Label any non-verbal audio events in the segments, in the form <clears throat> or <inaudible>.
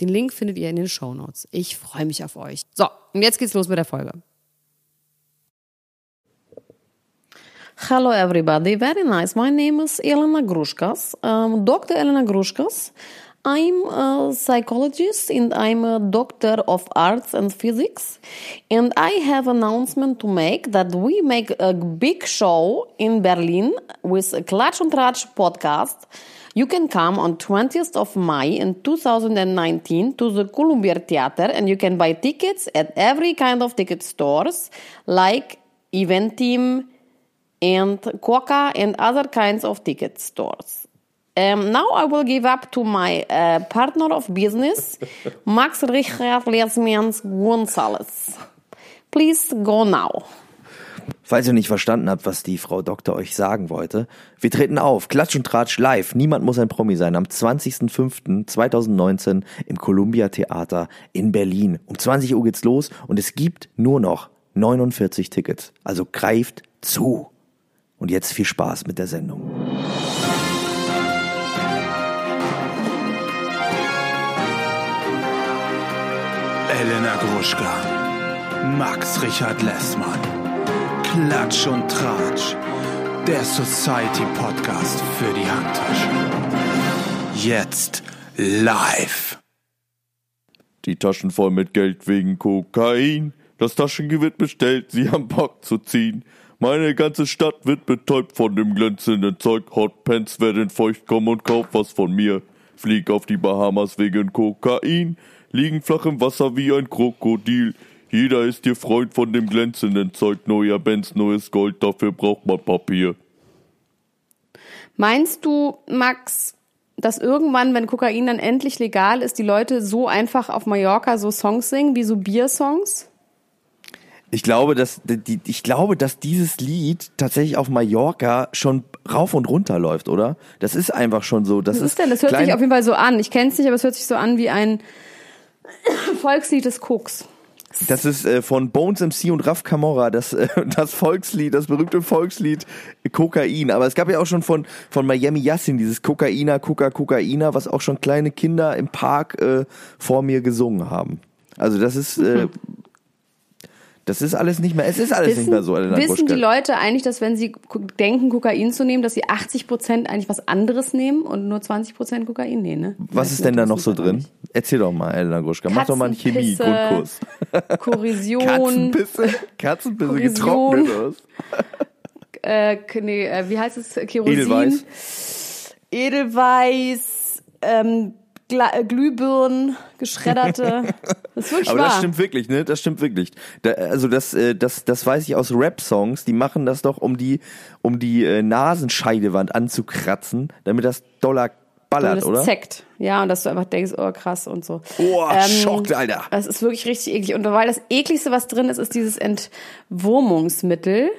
Den Link findet ihr in den Show Notes. Ich freue mich auf euch. So, und jetzt geht's los mit der Folge. Hello, everybody. Very nice. My name is Elena Grushkas. Um, Dr. Elena Grushkas. I'm a psychologist and I'm a doctor of arts and physics. And I have announcement to make that we make a big show in Berlin with Klatsch und Tratsch podcast. You can come on 20th of May in 2019 to the Columbia Theater and you can buy tickets at every kind of ticket stores like Eventim and Coca and other kinds of ticket stores. Um, now I will give up to my uh, partner of business, <laughs> Max Richard Lesmians Gonzalez. Please go now. Falls ihr nicht verstanden habt, was die Frau Doktor euch sagen wollte, wir treten auf, Klatsch und Tratsch live, niemand muss ein Promi sein, am 20.05.2019 im Columbia Theater in Berlin. Um 20 Uhr geht's los und es gibt nur noch 49 Tickets. Also greift zu. Und jetzt viel Spaß mit der Sendung. Elena Gruschka, Max Richard Lessmann. Klatsch und Tratsch. Der Society Podcast für die Handtasche. Jetzt live. Die Taschen voll mit Geld wegen Kokain. Das Taschengewehr wird bestellt, sie haben Bock zu ziehen. Meine ganze Stadt wird betäubt von dem glänzenden Zeug. Hotpants werden feucht, komm und kauf was von mir. Flieg auf die Bahamas wegen Kokain. Liegen flach im Wasser wie ein Krokodil. Jeder ist dir Freund von dem glänzenden Zeug. Neuer Benz, neues Gold, dafür braucht man Papier. Meinst du, Max, dass irgendwann, wenn Kokain dann endlich legal ist, die Leute so einfach auf Mallorca so Songs singen, wie so Biersongs? Ich glaube, dass die, ich glaube, dass dieses Lied tatsächlich auf Mallorca schon rauf und runter läuft, oder? Das ist einfach schon so. Das Was ist denn? Das hört sich auf jeden Fall so an. Ich kenne es nicht, aber es hört sich so an wie ein <coughs> Volkslied des Koks. Das ist äh, von Bones MC und Raf Camorra, das, äh, <laughs> das Volkslied, das berühmte Volkslied Kokain. Aber es gab ja auch schon von, von Miami Yassin dieses Kokaina, Coca, Kokaina, was auch schon kleine Kinder im Park äh, vor mir gesungen haben. Also das ist, äh, das ist alles nicht mehr, es ist alles wissen, nicht mehr so. Elena wissen Gruschka. die Leute eigentlich, dass wenn sie denken, Kokain zu nehmen, dass sie 80 Prozent eigentlich was anderes nehmen und nur 20 Prozent Kokain nehmen? Ne? Was ist denn da noch so drin? Nicht. Erzähl doch mal, Elena Gruschka. Mach doch mal einen Chemie-Grundkurs. <laughs> Korrosion. Katzenpisse. Katzenpisse getrocknet aus. <laughs> äh, nee, äh, wie heißt es? Kerosin. Edelweiß. Edelweiß. Ähm, Glühbirnen, geschredderte. <laughs> Das Aber wahr. das stimmt wirklich, ne? Das stimmt wirklich. Da, also das, äh, das, das weiß ich aus Rap-Songs. Die machen das doch, um die, um die äh, Nasenscheidewand anzukratzen, damit das Dollar ballert, das oder? Zeckt. Ja, und dass du einfach denkst, oh krass und so. Oh, ähm, schockt, Alter. Das ist wirklich richtig eklig. Und weil das ekligste, was drin ist, ist dieses Entwurmungsmittel.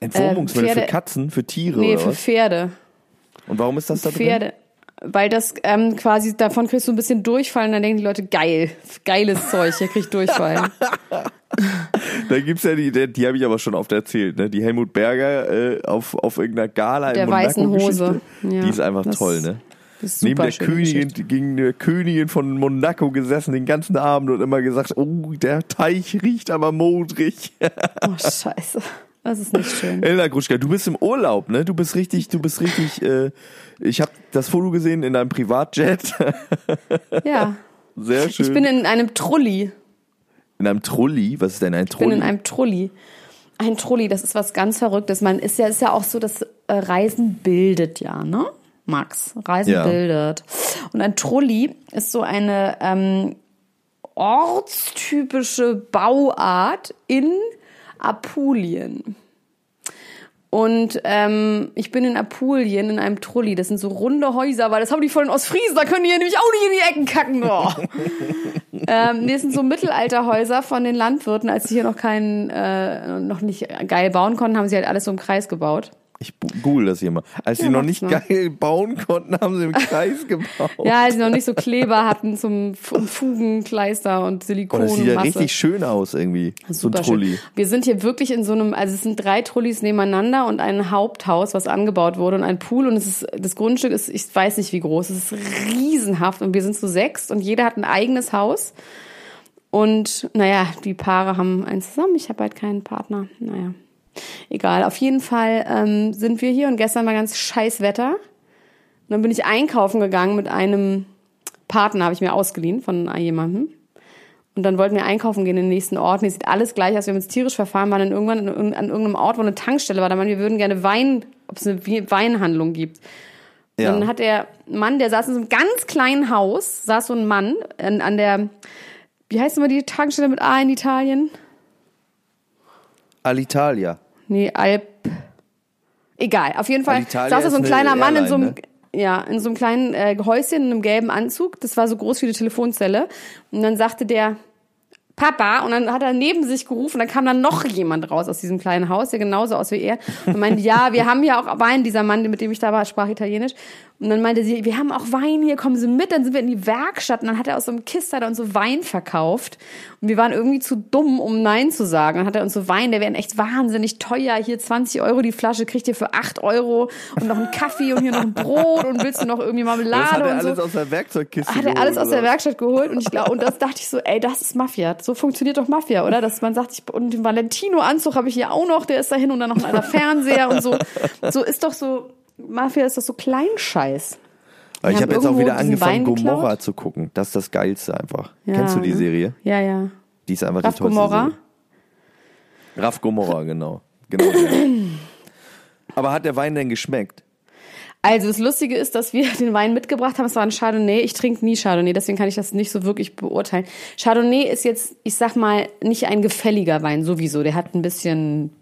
Entwurmungsmittel äh, für Katzen, für Tiere Nee, für? Pferde. Und warum ist das da Pferde. drin? Weil das ähm, quasi, davon kriegst du ein bisschen Durchfall und dann denken die Leute, geil, geiles Zeug, hier krieg ich Durchfall. <laughs> Da gibt's ja die, die, die habe ich aber schon oft erzählt, ne? Die Helmut Berger äh, auf, auf irgendeiner Gala Der in weißen Monaco-Geschichte. Hose. Ja, die ist einfach das toll, ne? Das ist Neben super der Königin, Geschichte. gegen der Königin von Monaco gesessen den ganzen Abend und immer gesagt, oh, der Teich riecht aber modrig. Oh, scheiße. Das ist nicht schön. Elena Gruschka, du bist im Urlaub, ne? Du bist richtig, du bist richtig, äh, ich habe das Foto gesehen in deinem Privatjet. <laughs> Ja. Sehr schön. Ich bin in einem Trulli. in einem Trulli. Was ist denn ein Ich bin Trulli? in einem Trulli. Ein Trulli, das ist was ganz Verrücktes. Man ist ja, ist ja auch so, dass äh, Reisen bildet ja, ne? Max, Reisen Ja. bildet. Und ein Trulli ist so eine ähm, ortstypische Bauart in Apulien. Und ähm, ich bin in Apulien in einem Trulli. Das sind so runde Häuser, weil das haben die von den Ostfriesen. Da können die ja nämlich auch nicht in die Ecken kacken. Oh. <laughs> ähm, das sind so Mittelalterhäuser von den Landwirten. Als sie hier noch keinen, äh, noch nicht geil bauen konnten, haben sie halt alles so im Kreis gebaut. Ich google das hier mal. Als Ja, sie noch nicht mal. geil bauen konnten, haben sie im Kreis <laughs> gebaut. Ja, als sie noch nicht so Kleber hatten zum und Fugenkleister und Oh, Silikon. das sieht ja richtig schön aus irgendwie. So ein Trulli. schön. Wir sind hier wirklich in so einem, also es sind drei Trullis nebeneinander und ein Haupthaus, was angebaut wurde und ein Pool und es ist, das Grundstück ist, ich weiß nicht wie groß, es ist riesenhaft und wir sind zu sechs und jeder hat ein eigenes Haus. Und naja, die Paare haben eins zusammen, ich habe halt keinen Partner. Naja, egal. Auf jeden Fall ähm, sind wir hier und gestern war ganz scheiß Wetter. Und dann bin ich einkaufen gegangen mit einem Partner, habe ich mir ausgeliehen von jemandem. Und dann wollten wir einkaufen gehen in den nächsten Orten. Es sieht alles gleich aus. Wir haben uns tierisch verfahren, waren dann irgendwann irg- an irgendeinem Ort, wo eine Tankstelle war. Da meinen wir, wir würden gerne Wein, ob es eine Weinhandlung gibt. Ja. Dann hat der Mann, der saß in so einem ganz kleinen Haus, saß so ein Mann an, an der, wie heißt immer die Tankstelle mit A in Italien? Alitalia. Nee, Alp. Egal, auf jeden Fall saß da so ein eine kleiner Mann in so einem, Airline, ja, in so einem kleinen äh, Häuschen, in einem gelben Anzug. Das war so groß wie die Telefonzelle. Und dann sagte der Papa, und dann hat er neben sich gerufen, dann kam dann noch jemand raus aus diesem kleinen Haus, der genauso aus wie er. Und meinte, ja, wir haben ja auch Wein, dieser Mann, mit dem ich da war, sprach Italienisch. Und dann meinte sie, wir haben auch Wein hier, kommen Sie mit. Dann sind wir in die Werkstatt und dann hat er aus so einem Kiste hat er uns so Wein verkauft. Und wir waren irgendwie zu dumm, um Nein zu sagen. Dann hat er uns so Wein, der wäre echt wahnsinnig teuer. Hier 20 Euro die Flasche, kriegt ihr für 8 Euro und noch einen Kaffee und hier noch ein Brot und willst du noch irgendwie Das Marmelade hat er und alles so. aus der Werkzeugkiste Hat er alles aus der? Werkstatt geholt und ich glaube, und das dachte ich so, ey, das ist Mafia. So funktioniert doch Mafia, oder? Dass man sagt, ich, und den Valentino-Anzug habe ich hier auch noch, der ist dahin und dann noch ein Fernseher und so. So ist doch so, Mafia ist doch so Kleinscheiß. Aber ich habe jetzt auch wieder angefangen. Gomorra zu gucken. Das ist das Geilste einfach. Ja, Kennst du die ne? Serie? Ja, ja. Die ist einfach Raff die tollste Gomorra? Serie. Raff Gomorra, genau. genau. <clears throat> Aber hat der Wein denn geschmeckt? Also das Lustige ist, dass wir <laughs> den Wein mitgebracht haben. Es war ein Chardonnay. Ich trinke nie Chardonnay, deswegen kann ich das nicht so wirklich beurteilen. Chardonnay ist jetzt, ich sag mal, nicht ein gefälliger Wein sowieso. Der hat ein bisschen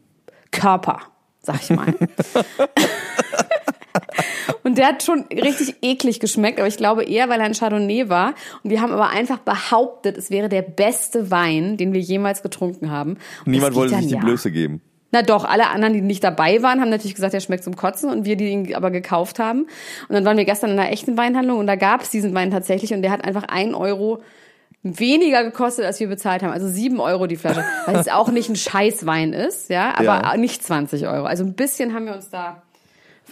Körper, sag ich mal. <laughs> Und der hat schon richtig eklig geschmeckt, aber ich glaube eher, weil er ein Chardonnay war. Und wir haben aber einfach behauptet, es wäre der beste Wein, den wir jemals getrunken haben. Und Niemand wollte sich die ja. Blöße geben. Na doch, alle anderen, die nicht dabei waren, haben natürlich gesagt, der schmeckt zum Kotzen und wir, die ihn aber gekauft haben. Und dann waren wir gestern in einer echten Weinhandlung und da gab es diesen Wein tatsächlich und der hat einfach ein Euro weniger gekostet, als wir bezahlt haben. Also sieben Euro die Flasche, <laughs> weil es auch nicht ein Scheißwein ist, ja, aber Ja. nicht 20 Euro. Also ein bisschen haben wir uns da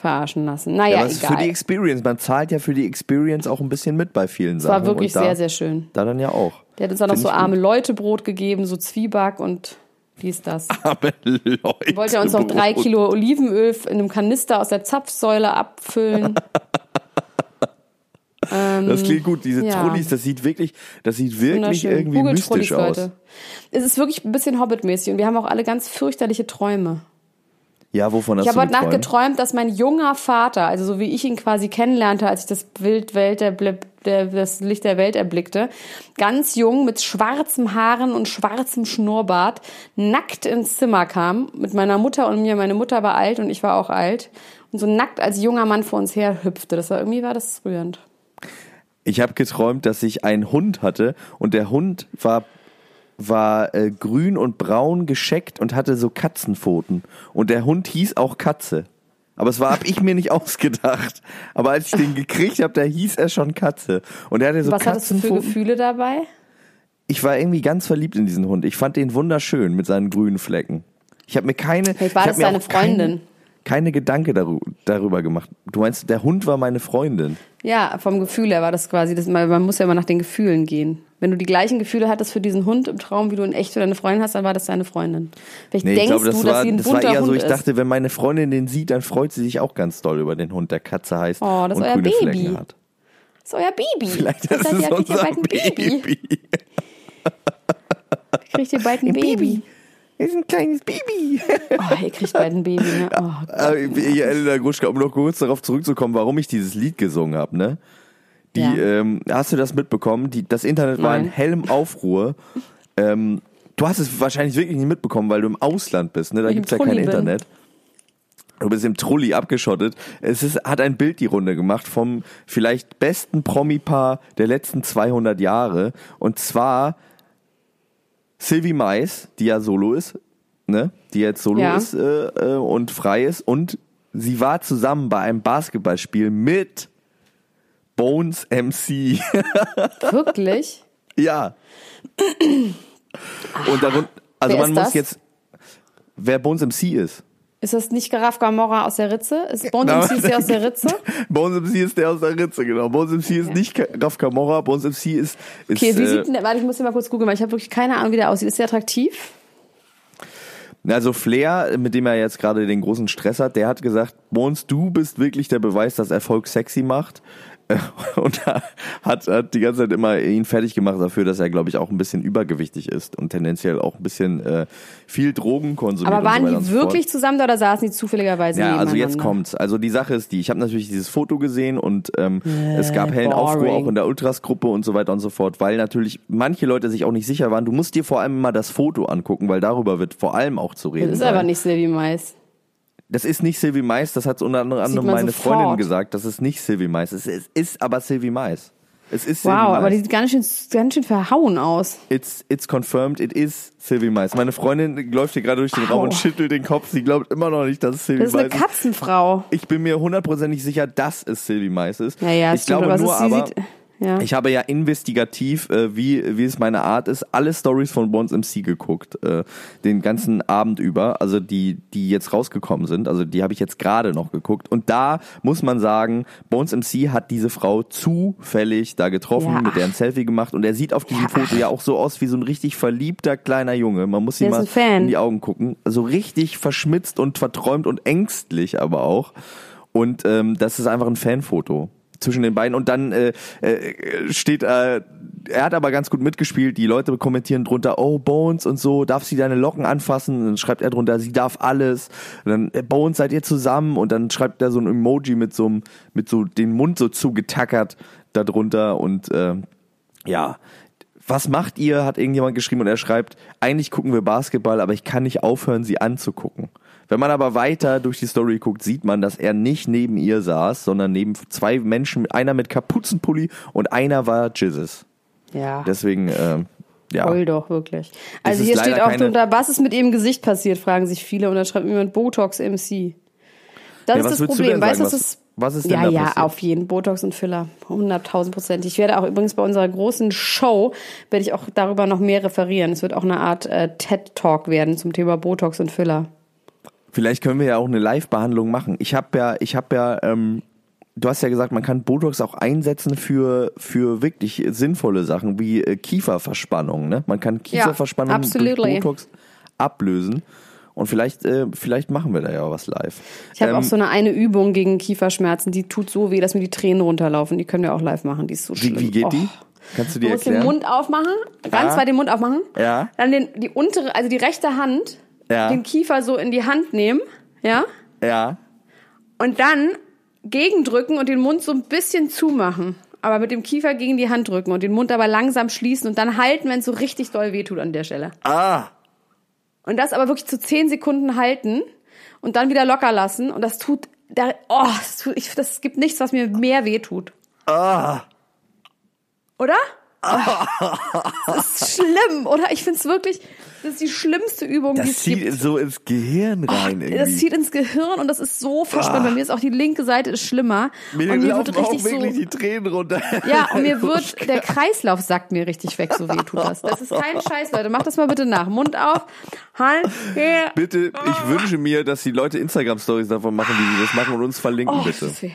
verarschen lassen. Naja, Ja, aber es ist für die egal. Experience. Man zahlt ja für die Experience auch ein bisschen mit bei vielen Es Sachen. war wirklich da, sehr, sehr schön. Da dann ja auch. Der hat uns dann noch so arme Leute Brot gegeben, so Zwieback und wie ist das? <laughs> Arme Leute. Wollte er uns noch drei. Kilo Olivenöl in einem Kanister aus der Zapfsäule abfüllen. <laughs> Das klingt gut. Diese ja. Trullis, das sieht wirklich, das sieht wirklich irgendwie mystisch aus. Leute. Es ist wirklich ein bisschen Hobbit-mäßig und wir haben auch alle ganz fürchterliche Träume. Ja, wovon hast Ich habe du heute Nacht geträumt? dass mein junger Vater, also so wie ich ihn quasi kennenlernte, als ich das Bild Welt der, der, das Licht der Welt erblickte, ganz jung mit schwarzen Haaren und schwarzem Schnurrbart, nackt ins Zimmer kam mit meiner Mutter und mir. Meine Mutter war alt und ich war auch alt und so nackt als junger Mann vor uns her hüpfte. Das war irgendwie war das rührend. Ich habe geträumt, dass ich einen Hund hatte und der Hund war war äh, grün und braun gescheckt und hatte so Katzenpfoten und der Hund hieß auch Katze. Aber es war hab ich mir nicht <laughs> ausgedacht. Aber als ich den gekriegt habe, da hieß er schon Katze und er hatte so Was hattest du für. Gefühle dabei? Ich war irgendwie ganz verliebt in diesen Hund. Ich fand den wunderschön mit seinen grünen Flecken. Ich habe mir keine Vielleicht war ich das deine Freundin. Keine Gedanke darüber, darüber gemacht. Du meinst, der Hund war meine Freundin. Ja, vom Gefühl her war das quasi, das, man muss ja immer nach den Gefühlen gehen. Wenn du die gleichen Gefühle hattest für diesen Hund im Traum, wie du in echt für deine Freundin hast, dann war das deine Freundin. Vielleicht Nee, ich denkst glaube, das du, dass war, sie ein das war bunter eher so, Hund ich ist. dachte, wenn meine Freundin den sieht, dann freut sie sich auch ganz doll über den Hund, der Katze heißt Oh, das ist euer grüne Baby. Flecken hat. Das ist euer Baby. Vielleicht Dann ist kriegt ihr unser bald ein Baby. Baby. Kriegt ihr bald ein Baby. Das ist ein kleines Baby. Oh, ihr kriegt bald ein Baby, ne? Oh. <laughs> Äh, Hier, Elena Gruschka, um noch kurz darauf zurückzukommen, warum ich dieses Lied gesungen habe, ne? Die, Ja. ähm, hast du das mitbekommen? Die, das Internet war in Nein. hellem Aufruhr. ähm, du hast es wahrscheinlich wirklich nicht mitbekommen, weil du im Ausland bist, ne? Da ich gibt's ja kein bin. Internet. Du bist im Trulli abgeschottet. Es ist, hat ein Bild die Runde gemacht vom vielleicht besten Promi-Paar der letzten 200 Jahre. Und zwar Sylvie Mais, die ja solo ist, ne? Die jetzt solo Ja. ist äh, äh, und frei ist. Und sie war zusammen bei einem Basketballspiel mit Bones MC. <laughs> Wirklich? ja. Und darun, also Wer man muss das? jetzt, wer Bones MC ist. Ist das nicht Garaf Gamora aus der Ritze? Ist Bones MC ist der aus der Ritze? <laughs> Bones MC ist der aus der Ritze, genau. Bones MC ist nicht Ka- Raf Kamora, Bones MC ist, ist Okay, wie äh, sieht denn der, warte, ich muss den mal kurz googeln, weil ich habe wirklich keine Ahnung, wie der aussieht. Ist der attraktiv? Also Flair, mit dem er jetzt gerade den großen Stress hat, der hat gesagt, Bones, du bist wirklich der Beweis, dass Erfolg sexy macht. Äh, <laughs> Und hat, hat die ganze Zeit immer ihn fertig gemacht dafür, dass er, glaube ich, auch ein bisschen übergewichtig ist und tendenziell auch ein bisschen äh, viel Drogen konsumiert. Aber waren so die so fort. wirklich zusammen oder saßen die zufälligerweise Ja, also jetzt kommt's. Also die Sache ist die, ich habe natürlich dieses Foto gesehen und ähm, es gab hellen Aufruhr boring. auch in der Ultras-Gruppe und so weiter und so fort, weil natürlich manche Leute sich auch nicht sicher waren. Du musst dir vor allem mal das Foto angucken, weil darüber wird vor allem auch zu reden Das ist sein. aber nicht Sylvie Mais. Das ist nicht Sylvie Mais, das hat unter anderem meine sofort. Freundin gesagt, das ist nicht Sylvie Mais. Es ist, es ist aber Sylvie Mais. Es ist Sylvie Wow, Mais. aber die sieht ganz schön, ganz schön verhauen aus. It's, it's confirmed, it is Sylvie Mais. Meine Freundin läuft hier gerade durch den Wow. Raum und schüttelt den Kopf. Sie glaubt immer noch nicht, dass es Sylvie Das ist eine Mais ist. Katzenfrau. Ich bin mir hundertprozentig sicher, dass es Sylvie Mais ist. Ja, ja, ich stimmt, glaube aber nur ist, aber, sieht, ja. ich habe ja investigativ, äh, wie, wie es meine Art ist, alle Stories von Bones MC geguckt, äh, den ganzen Abend über, also die, die jetzt rausgekommen sind, also die habe ich jetzt gerade noch geguckt. Und da muss man sagen, Bones MC hat diese Frau zufällig da getroffen, Ja, mit der ein Selfie gemacht und er sieht auf diesem Foto ja auch so aus wie so ein richtig verliebter kleiner Junge. Man muss ihm mal in die Augen gucken. So richtig verschmitzt und verträumt und ängstlich aber auch. Und ähm, das ist einfach ein Fanfoto zwischen den beiden. Und dann äh, äh, steht, äh, er hat aber ganz gut mitgespielt. Die Leute kommentieren drunter, oh Bones und so, darf sie deine Locken anfassen? Und dann schreibt er drunter, sie darf alles. Und dann, äh, Bones, seid ihr zusammen? Und dann schreibt er so ein Emoji mit so mit so den Mund so zugetackert darunter und äh, ja, was macht ihr, hat irgendjemand geschrieben und er schreibt, eigentlich gucken wir Basketball, aber ich kann nicht aufhören, sie anzugucken. Wenn man aber weiter durch die Story guckt, sieht man, dass er nicht neben ihr saß, sondern neben zwei Menschen, einer mit Kapuzenpulli und einer war Jesus. Ja. Deswegen, ähm, ja. Voll doch, wirklich. Also hier steht auch drunter, was ist mit ihrem Gesicht passiert, fragen sich viele. Und dann schreibt jemand Botox MC. Das Ja, ist das Problem. Weißt du, Was- ist. was ist denn ja, da ja, passiert? auf jeden Botox und Filler. 100.000 Prozent. Ich werde auch übrigens bei unserer großen Show, werde ich auch darüber noch mehr referieren. Es wird auch eine Art äh, TED-Talk werden zum Thema Botox und Filler. Vielleicht können wir ja auch eine Live-Behandlung machen. Ich habe ja, ich habe ja, ähm, du hast ja gesagt, man kann Botox auch einsetzen für für wirklich sinnvolle Sachen wie äh, Kieferverspannung. Ne? Man kann Kieferverspannung durch absolutely. Botox ablösen. Und vielleicht, äh, vielleicht machen wir da ja was live. Ich habe Ähm, auch so eine eine Übung gegen Kieferschmerzen, die tut so weh, dass mir die Tränen runterlaufen. Die können wir auch live machen. Die ist so schlimm. wie, wie geht Oh. die? Kannst du Du dir den erklären? Mund aufmachen, ganz Ja. weit den Mund aufmachen. Ja. Dann den, die untere, also die rechte Hand, Ja. den Kiefer so in die Hand nehmen, ja. Ja. Und dann gegendrücken und den Mund so ein bisschen zumachen. Aber mit dem Kiefer gegen die Hand drücken und den Mund aber langsam schließen und dann halten, wenn es so richtig doll wehtut an der Stelle. Ah. Und das aber wirklich zu 10 Sekunden halten und dann wieder locker lassen. Und das tut, da, oh, das, tut, ich, das gibt nichts, was mir mehr wehtut. Ah. Oder? <laughs> Das ist schlimm, oder? Ich finde es wirklich, das ist die schlimmste Übung, die Das es zieht gibt. so ins Gehirn rein irgendwie. Das zieht ins Gehirn und das ist so verspannt. Bei mir ist auch die linke Seite ist schlimmer. mir und mir laufen wird auch richtig wirklich so. die Tränen runter. Ja, und mir <laughs> wird der Kreislauf sackt mir richtig weg, so weh tut das. Das ist kein Scheiß, Leute. Macht das mal bitte nach. Mund auf. Halt. Hier. Bitte, ich wünsche mir, dass die Leute Instagram-Stories davon machen, wie sie das machen und uns verlinken, Oh, bitte. das weh.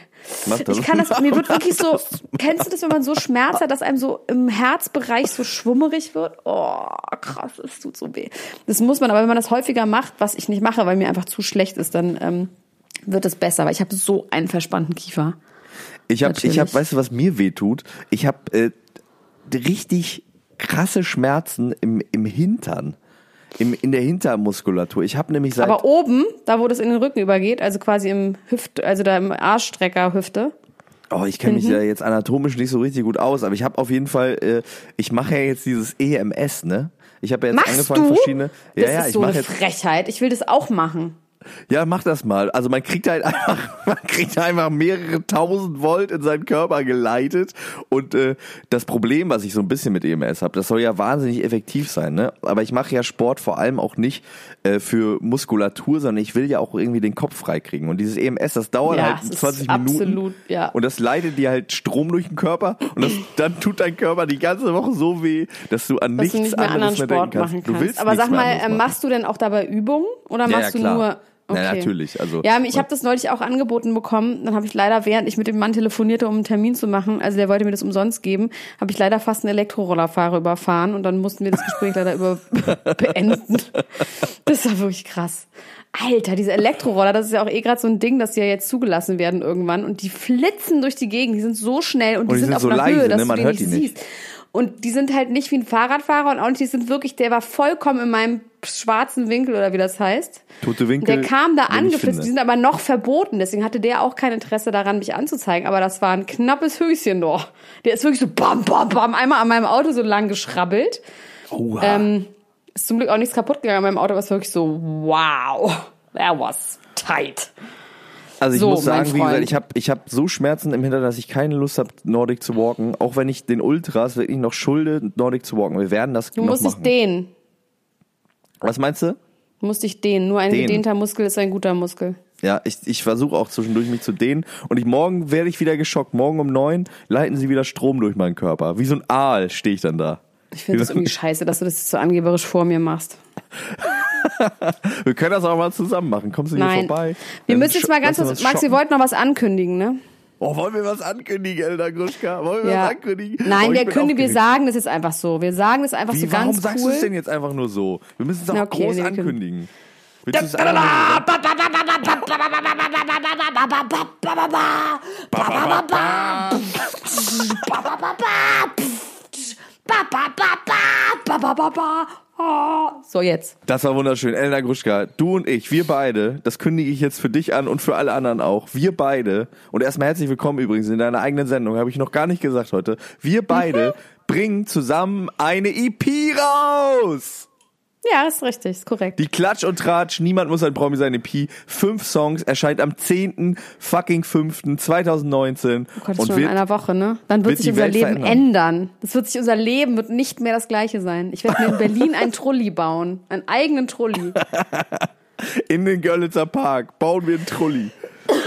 Das. Ich kann das, mir wird wirklich so, kennst du das, wenn man so Schmerz hat, dass einem so im Herzbereich so schwummerig wird? Oh, krass, das tut so weh. Das muss man, aber wenn man das häufiger macht, was ich nicht mache, weil mir einfach zu schlecht ist, dann ähm, wird es besser, weil ich habe so einen verspannten Kiefer. Ich habe, ich Natürlich. hab, weißt du, was mir weh tut? Ich habe äh, richtig krasse Schmerzen im, im Hintern. Im, in der Hintermuskulatur. Ich habe nämlich seit. Aber oben, da wo das in den Rücken übergeht, also quasi im Hüft, also da im Arschstrecker Hüfte. Oh, ich kenne Mhm. mich ja jetzt anatomisch nicht so richtig gut aus, aber ich habe auf jeden Fall, äh, ich mache ja jetzt dieses EMS, ne? Ich habe ja jetzt Machst angefangen, du? verschiedene. Ja, das ja, ist ich so eine jetzt. Frechheit. Ich will das auch machen. Ja, mach das mal. Also man kriegt halt <laughs> einfach, man kriegt einfach mehrere tausend Volt in seinen Körper geleitet. Und äh, das Problem, was ich so ein bisschen mit EMS habe, das soll ja wahnsinnig effektiv sein, ne? Aber ich mache ja Sport vor allem auch nicht äh, für Muskulatur, sondern ich will ja auch irgendwie den Kopf freikriegen. Und dieses EMS, das dauert Ja, halt es ist 20 Minuten. absolut, ja. Und das leitet dir halt Strom durch den Körper. Und das, dann tut dein Körper die ganze Woche so weh, dass du an dass nichts du nicht mehr anderen anderes mehr denken Sport kannst. machen Du kannst. willst Aber sag mal, anderes äh, machst du denn auch dabei Übungen oder machst ja, du nur Okay. Na, natürlich, also- ja, ich habe das neulich auch angeboten bekommen. Dann habe ich leider, während ich mit dem Mann telefonierte, um einen Termin zu machen, also der wollte mir das umsonst geben, habe ich leider fast einen Elektrorollerfahrer überfahren und dann mussten wir das Gespräch leider über <laughs> beenden. Das war wirklich krass. Alter, diese Elektroroller, das ist ja auch eh gerade so ein Ding, dass die ja jetzt zugelassen werden irgendwann und die flitzen durch die Gegend, die sind so schnell und die, Und die sind sind auf so einer leise, Höhe, dass ne? Man du die hört nicht die nicht. siehst. Und die sind halt nicht wie ein Fahrradfahrer und auch nicht, die sind wirklich, der war vollkommen in meinem schwarzen Winkel oder wie das heißt. Tote Winkel, Der kam da angeflitzt, die sind aber noch verboten, deswegen hatte der auch kein Interesse daran, mich anzuzeigen, aber das war ein knappes Höschen doch. Der ist wirklich so bam, bam, bam, einmal an meinem Auto so lang geschrabbelt. Oha. Ähm, ist zum Glück auch nichts kaputt gegangen an meinem Auto, aber es war wirklich so, wow, that was tight. Also ich So, muss sagen, wie gesagt, ich habe ich hab so Schmerzen im Hintern, dass ich keine Lust habe, Nordic zu walken. Auch wenn ich den Ultras wirklich noch schulde, Nordic zu walken. Wir werden das Du noch musst dich machen. dehnen. Was meinst du? Du musst dich dehnen. Nur ein Dehnen. gedehnter Muskel ist ein guter Muskel. Ja, ich, ich versuche auch zwischendurch mich zu dehnen. Und ich morgen werde ich wieder geschockt. Morgen um neun leiten sie wieder Strom durch meinen Körper. Wie so ein Aal stehe ich dann da. Ich finde das irgendwie <laughs> scheiße, dass du das so angeberisch vor mir machst. Wir können das auch mal zusammen machen. Kommst du hier Nein. vorbei? Wir müssen jetzt mal ganz kurz, Max, wir wollten noch was ankündigen, ne? Oh, wollen wir was ankündigen, Elder Gruschka? Wollen wir Ja. was ankündigen? Nein, oh, wir kündigen, wir sagen das jetzt einfach so. Wir sagen das einfach Wie, so warum ganz sagst cool. du es denn jetzt einfach nur so? Wir müssen es auch okay, groß ankündigen. Willst <laughs> So, jetzt. Das war wunderschön. Elena Gruschka, du und ich, wir beide, das kündige ich jetzt für dich an und für alle anderen auch. Wir beide, und erstmal herzlich willkommen übrigens in deiner eigenen Sendung, habe ich noch gar nicht gesagt heute. Wir beide <laughs> bringen zusammen eine EP raus. Ja, ist richtig, ist korrekt. Die Klatsch und Tratsch, niemand muss ein Promi sein EP. Fünf Songs, erscheint am 10. fucking 5. 2019. Oh Gott, und schon in wird, einer Woche, ne? Dann wird wird sich unser Welt Leben verändern. ändern. Das wird sich unser Leben wird nicht mehr das gleiche sein. Ich werde mir in <laughs> Berlin einen Trulli bauen, einen eigenen Trulli. <laughs> in den Görlitzer Park bauen wir einen Trulli.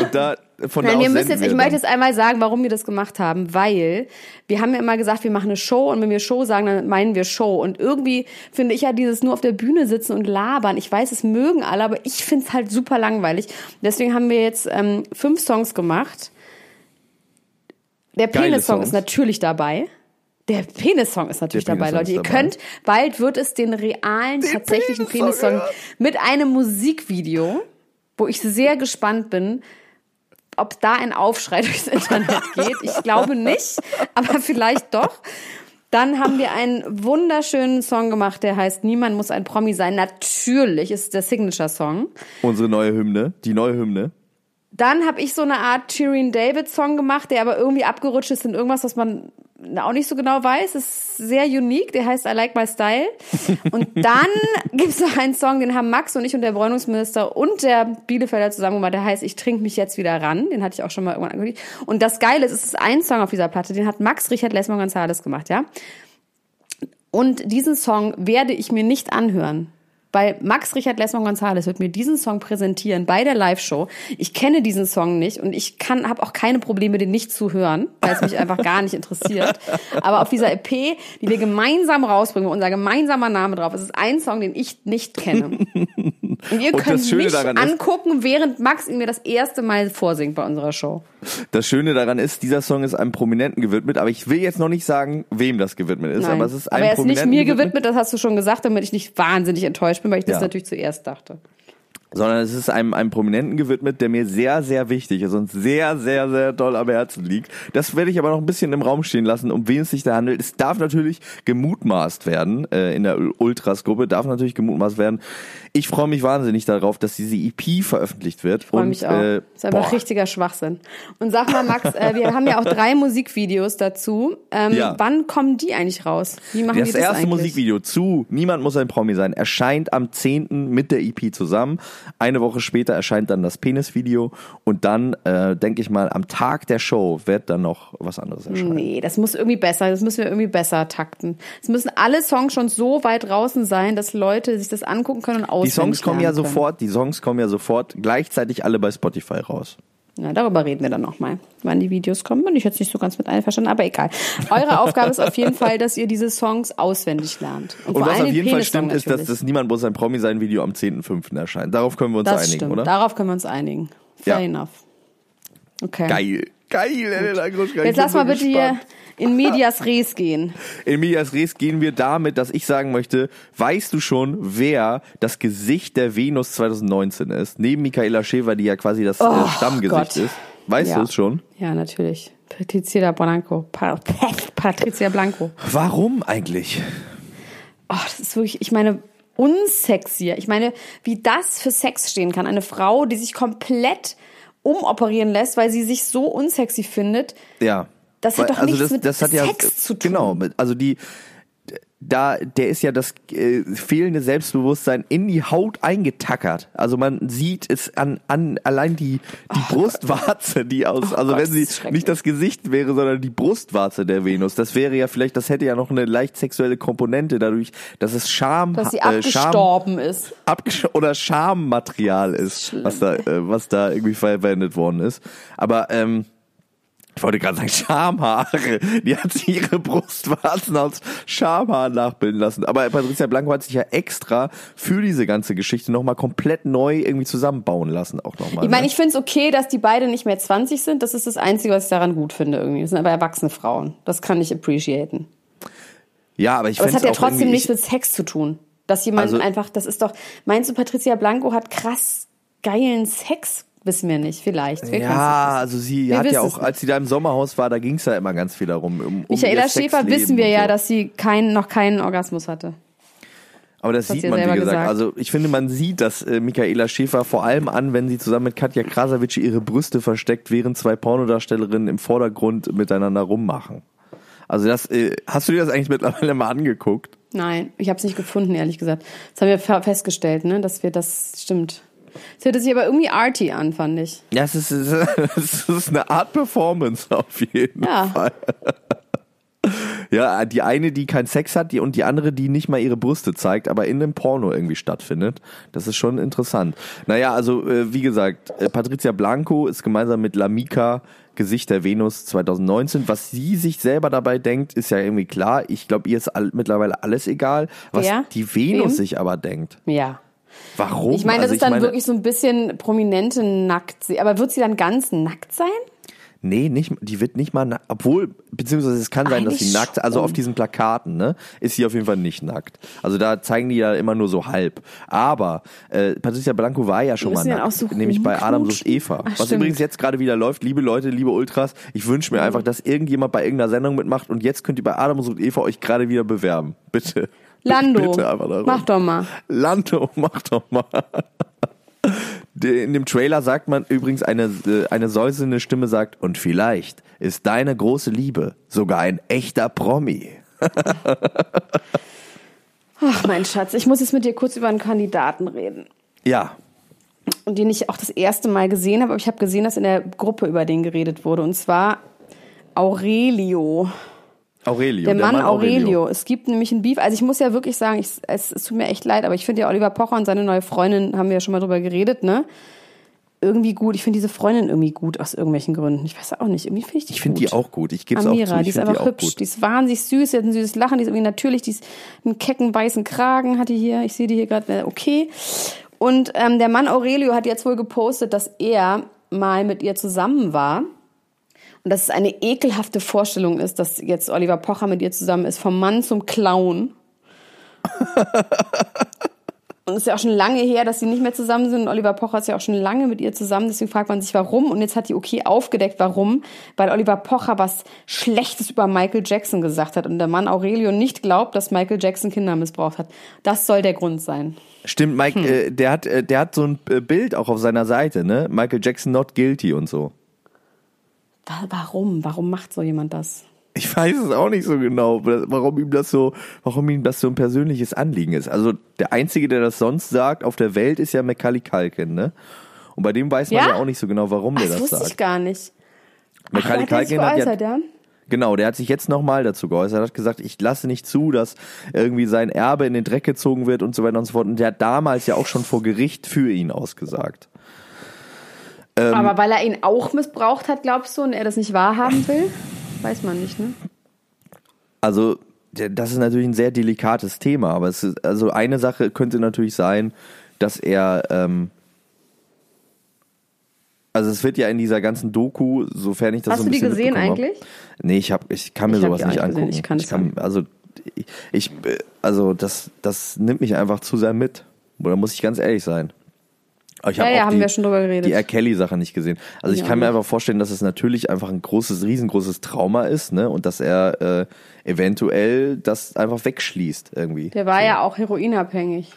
Und da, von da Nein, aus wir müssen jetzt, ich möchte jetzt einmal sagen, warum wir das gemacht haben, weil wir haben ja immer gesagt, wir machen eine Show und wenn wir Show sagen, dann meinen wir Show. Und irgendwie finde ich ja dieses nur auf der Bühne sitzen und labern. Ich weiß, es mögen alle, aber ich finde es halt super langweilig. Deswegen haben wir jetzt ähm, fünf Songs gemacht. Der Penis-Song ist natürlich dabei. Der Penis-Song ist natürlich Der dabei, Leute. Ihr dabei. könnt, bald wird es den realen, tatsächlichen Penis-Song, ja. mit einem Musikvideo, wo ich sehr gespannt bin, ob da ein Aufschrei <laughs> durchs Internet geht. Ich glaube nicht, aber vielleicht doch. Dann haben wir einen wunderschönen Song gemacht, der heißt Niemand muss ein Promi sein. Natürlich ist der Signature-Song. Unsere neue Hymne, die neue Hymne. Dann habe ich so eine Art Tyrion David Song gemacht, der aber irgendwie abgerutscht ist in irgendwas, was man auch nicht so genau weiß. Ist sehr unique, der heißt I Like My Style. Und dann <laughs> gibt's noch einen Song, den haben Max und ich und der Bräunungsminister und der Bielefelder zusammen gemacht, der heißt Ich trinke mich jetzt wieder ran. Den hatte ich auch schon mal irgendwann angekündigt. Und das Geile ist, es ist ein Song auf dieser Platte, den hat Max Richard Lesmon Gonzales gemacht, ja. Und diesen Song werde ich mir nicht anhören. Weil Max Richard Lesmon Gonzales wird mir diesen Song präsentieren bei der Live-Show. Ich kenne diesen Song nicht und ich kann, habe auch keine Probleme, den nicht zu hören, weil es mich einfach gar nicht interessiert. Aber auf dieser EP, die wir gemeinsam rausbringen, unser gemeinsamer Name drauf ist, ist ein Song, den ich nicht kenne. <laughs> Und ihr Und könnt das Schöne mich daran ist- angucken, während Max ihn mir das erste Mal vorsingt bei unserer Show. Das Schöne daran ist, dieser Song ist einem Prominenten gewidmet, aber ich will jetzt noch nicht sagen, wem das gewidmet ist, Nein. aber es ist einem aber er ist nicht mir gewidmet, das hast du schon gesagt, damit ich nicht wahnsinnig enttäuscht bin, weil ich das Ja. natürlich zuerst dachte. Sondern es ist einem, einem Prominenten gewidmet, der mir sehr, sehr wichtig ist und sehr, sehr, sehr doll am Herzen liegt. Das werde ich aber noch ein bisschen im Raum stehen lassen, um wen es sich da handelt. Es darf natürlich gemutmaßt werden, äh, in der Ultras-Gruppe darf natürlich gemutmaßt werden. Ich freue mich wahnsinnig darauf, dass diese EP veröffentlicht wird. Freue und, mich auch. Äh, ist einfach boah, richtiger Schwachsinn. Und sag mal, Max, äh, wir haben ja auch drei Musikvideos dazu. Ähm, Ja. Wann kommen die eigentlich raus? Wie machen Das die das erste eigentlich? Musikvideo zu Niemand muss ein Promi sein erscheint am 10. mit der EP zusammen. Eine Woche später erscheint dann das Penis-Video und dann, äh, denke ich mal, am Tag der Show wird dann noch was anderes erscheinen. Nee, das muss irgendwie besser, das müssen wir irgendwie besser takten. Es müssen alle Songs schon so weit draußen sein, dass Leute sich das angucken können und Die auswendig Songs kommen ja können. sofort, die Songs kommen ja sofort gleichzeitig alle bei Spotify raus. Ja, darüber reden wir dann nochmal, wann die Videos kommen. Bin ich jetzt nicht so ganz mit einverstanden, aber egal. Eure <laughs> Aufgabe ist auf jeden Fall, dass ihr diese Songs auswendig lernt. Und vor was auf den jeden Fall stimmt, ist, dass das Niemand muss ein Promi sein Video am 10.5. erscheint. Darauf können wir uns das einigen, stimmt. oder? Darauf können wir uns einigen. Fair Ja. enough. Okay. Geil. Geil, Elena Gruschka. Jetzt lass mal bitte hier gespannt. in Medias Res gehen. In Medias Res gehen wir damit, dass ich sagen möchte, weißt du schon, wer das Gesicht der Venus 2019 ist? Neben Michaela Schäfer, die ja quasi das äh, Oh, Stammgesicht Gott. ist. Weißt Ja. du es schon? Ja, natürlich. Patricia Blanco. Pa <laughs> Patricia Blanco. Warum eigentlich? Oh, das ist wirklich, ich meine, unsexier. Ich meine, wie das für Sex stehen kann. Eine Frau, die sich komplett umoperieren lässt, weil sie sich so unsexy findet. Ja. Das hat doch nichts mit das hat ja, Sex zu tun. Genau, also die da der ist ja das äh, fehlende Selbstbewusstsein in die Haut eingetackert. Also man sieht es an an allein die die Brustwarze, die aus also Oh Gott, wenn sie nicht das Gesicht wäre, sondern die Brustwarze der Venus. Das wäre ja vielleicht, das hätte ja noch eine leicht sexuelle Komponente dadurch, dass es Scham Dass sie äh, Scham abgestorben ist. abgesch oder Schammaterial ist, was da, äh, was da irgendwie verwendet worden ist. Aber ähm, ich wollte gerade sagen Schamhaare. Die hat sich ihre Brustwarzen aus Schamhaaren nachbilden lassen. Aber Patricia Blanco hat sich ja extra für diese ganze Geschichte nochmal komplett neu irgendwie zusammenbauen lassen. Auch nochmal. Ich meine, ne? ich finde es okay, dass die beide nicht mehr 20 sind. Das ist das Einzige, was ich daran gut finde irgendwie. Das sind aber erwachsene Frauen. Das kann ich appreciaten. ja, aber ich es find's hat ja trotzdem nichts mit Sex zu tun. Dass jemand Also- einfach, das ist doch, meinst du, Patricia Blanco hat krass geilen Sex? Wissen wir nicht, vielleicht. Wir Ja, also sie Wir hat ja auch, als sie da im Sommerhaus war, da ging es ja immer ganz viel darum. Um, um Michaela ihr Schäfer wissen wir und ja, so. dass sie keinen, noch keinen Orgasmus hatte. Aber das Das sieht sie man, wie gesagt. gesagt. Also ich finde, man sieht, dass äh, Michaela Schäfer vor allem an, wenn sie zusammen mit Katja Krasavice ihre Brüste versteckt, während zwei Pornodarstellerinnen im Vordergrund miteinander rummachen. Also das, äh, hast du dir das eigentlich mittlerweile mal angeguckt? Nein, ich habe es nicht gefunden, ehrlich gesagt. Das haben wir fe- festgestellt, ne, dass wir das stimmt. Es hörte sich aber irgendwie arty an, fand ich. Ja, es ist, <laughs> es ist eine Art Performance auf jeden Ja. Fall. <laughs> Ja, die eine, die keinen Sex hat, die und die andere, die nicht mal ihre Brüste zeigt, aber in einem Porno irgendwie stattfindet. Das ist schon interessant. Naja, also äh, wie gesagt, äh, Patricia Blanco ist gemeinsam mit Lamika Gesicht der Venus 2019. Was sie sich selber dabei denkt, ist ja irgendwie klar. Ich glaube, ihr ist all, mittlerweile alles egal. Was Wer? die Venus Wem? sich aber denkt. Ja. Warum? Ich meine, das Also ist dann meine- wirklich so ein bisschen prominente nackt. Aber wird sie dann ganz nackt sein? Nee, nicht, die wird nicht mal, na- obwohl, beziehungsweise es kann sein, dass Eigentlich sie nackt, also schon. auf diesen Plakaten, ne, ist sie auf jeden Fall nicht nackt. Also da zeigen die ja immer nur so halb. Aber äh, Patricia Blanco war ja schon mal nackt, auch so nämlich bei Adam sucht. Eva. Ach, was stimmt. übrigens jetzt gerade wieder läuft, liebe Leute, liebe Ultras, ich wünsche mir einfach, dass irgendjemand bei irgendeiner Sendung mitmacht und jetzt könnt ihr bei Adam sucht Eva euch gerade wieder bewerben. Bitte. Lando, mach doch mal. Lando, <laughs> mach doch mal. In dem Trailer sagt man übrigens, eine, äh, eine säuselnde Stimme sagt, und vielleicht ist deine große Liebe sogar ein echter Promi. Ach, mein Schatz, ich muss jetzt mit dir kurz über einen Kandidaten reden. Ja, Und den ich auch das erste Mal gesehen habe, aber ich habe gesehen, dass in der Gruppe über den geredet wurde. Und zwar Aurelio. Aurelio. Der, Mann, Aurelio. Es gibt nämlich ein Beef. Also ich muss ja wirklich sagen, ich, es, es tut mir echt leid, aber ich finde ja Oliver Pocher und seine neue Freundin, haben wir ja schon mal drüber geredet, ne? Irgendwie gut. Ich finde diese Freundin irgendwie gut aus irgendwelchen Gründen. Ich weiß auch nicht. Irgendwie finde ich die Ich finde die auch gut. Ich gebe es auch Amira, zu. die Ich ist die einfach auch hübsch. gut. Die ist wahnsinnig süß, die hat ein süßes Lachen, die ist irgendwie natürlich, die ist einen kecken weißen Kragen, hat die hier. Ich sehe die hier gerade, okay. Und ähm, der Mann Aurelio hat jetzt wohl gepostet, dass er mal mit ihr zusammen war. Und dass es eine ekelhafte Vorstellung ist, dass jetzt Oliver Pocher mit ihr zusammen ist, vom Mann zum Clown. <laughs> Und es ist ja auch schon lange her, dass sie nicht mehr zusammen sind. Und Oliver Pocher ist ja auch schon lange mit ihr zusammen. Deswegen fragt man sich, warum. Und jetzt hat die OK aufgedeckt, warum. Weil Oliver Pocher was Schlechtes über Michael Jackson gesagt hat. Und der Mann Aurelio nicht glaubt, dass Michael Jackson Kinder missbraucht hat. Das soll der Grund sein. Stimmt, Mike, Hm. äh, der hat, äh, der hat so ein äh, Bild auch auf seiner Seite, ne? Michael Jackson not guilty und so. Wa- Warum? Warum macht so jemand das? Ich weiß es auch nicht so genau, warum ihm das so, warum ihm das so ein persönliches Anliegen ist. Also der einzige, der das sonst sagt auf der Welt, ist ja Macaulay Culkin, ne? Und bei dem weiß man Ja? ja, auch nicht so genau, warum Ach, der das das wusste ich sagt. gar nicht. Macaulay Hat er sich Culkin hat ja, geäußert, ja? genau, der hat sich jetzt nochmal dazu geäußert, hat gesagt, ich lasse nicht zu, dass irgendwie sein Erbe in den Dreck gezogen wird und so weiter und so fort. Und der hat damals ja auch schon vor Gericht für ihn ausgesagt. Ähm, Aber weil er ihn auch missbraucht hat, glaubst du, und er das nicht wahrhaben will? Weiß man nicht, ne? Also, das ist natürlich ein sehr delikates Thema, aber es ist, also eine Sache könnte natürlich sein, dass er, ähm, also es wird ja in dieser ganzen Doku, sofern ich das Hast so du ein die bisschen gesehen mitbekommen eigentlich? Hab, nee, ich hab, ich kann mir Ich sowas die nicht nicht gesehen, angucken. ich kann es kann, also ich, ich, äh, also das, das nimmt mich einfach zu sehr mit. Oder muss ich ganz ehrlich sein. Aber ich Ja, hab ja, auch haben die, wir schon drüber geredet. Die R. Kelly-Sache nicht gesehen. Also ich Ich kann mir einfach vorstellen, dass es natürlich einfach ein großes, riesengroßes Trauma ist, ne? Und dass er äh, eventuell das einfach wegschließt irgendwie. Der war ja auch heroinabhängig.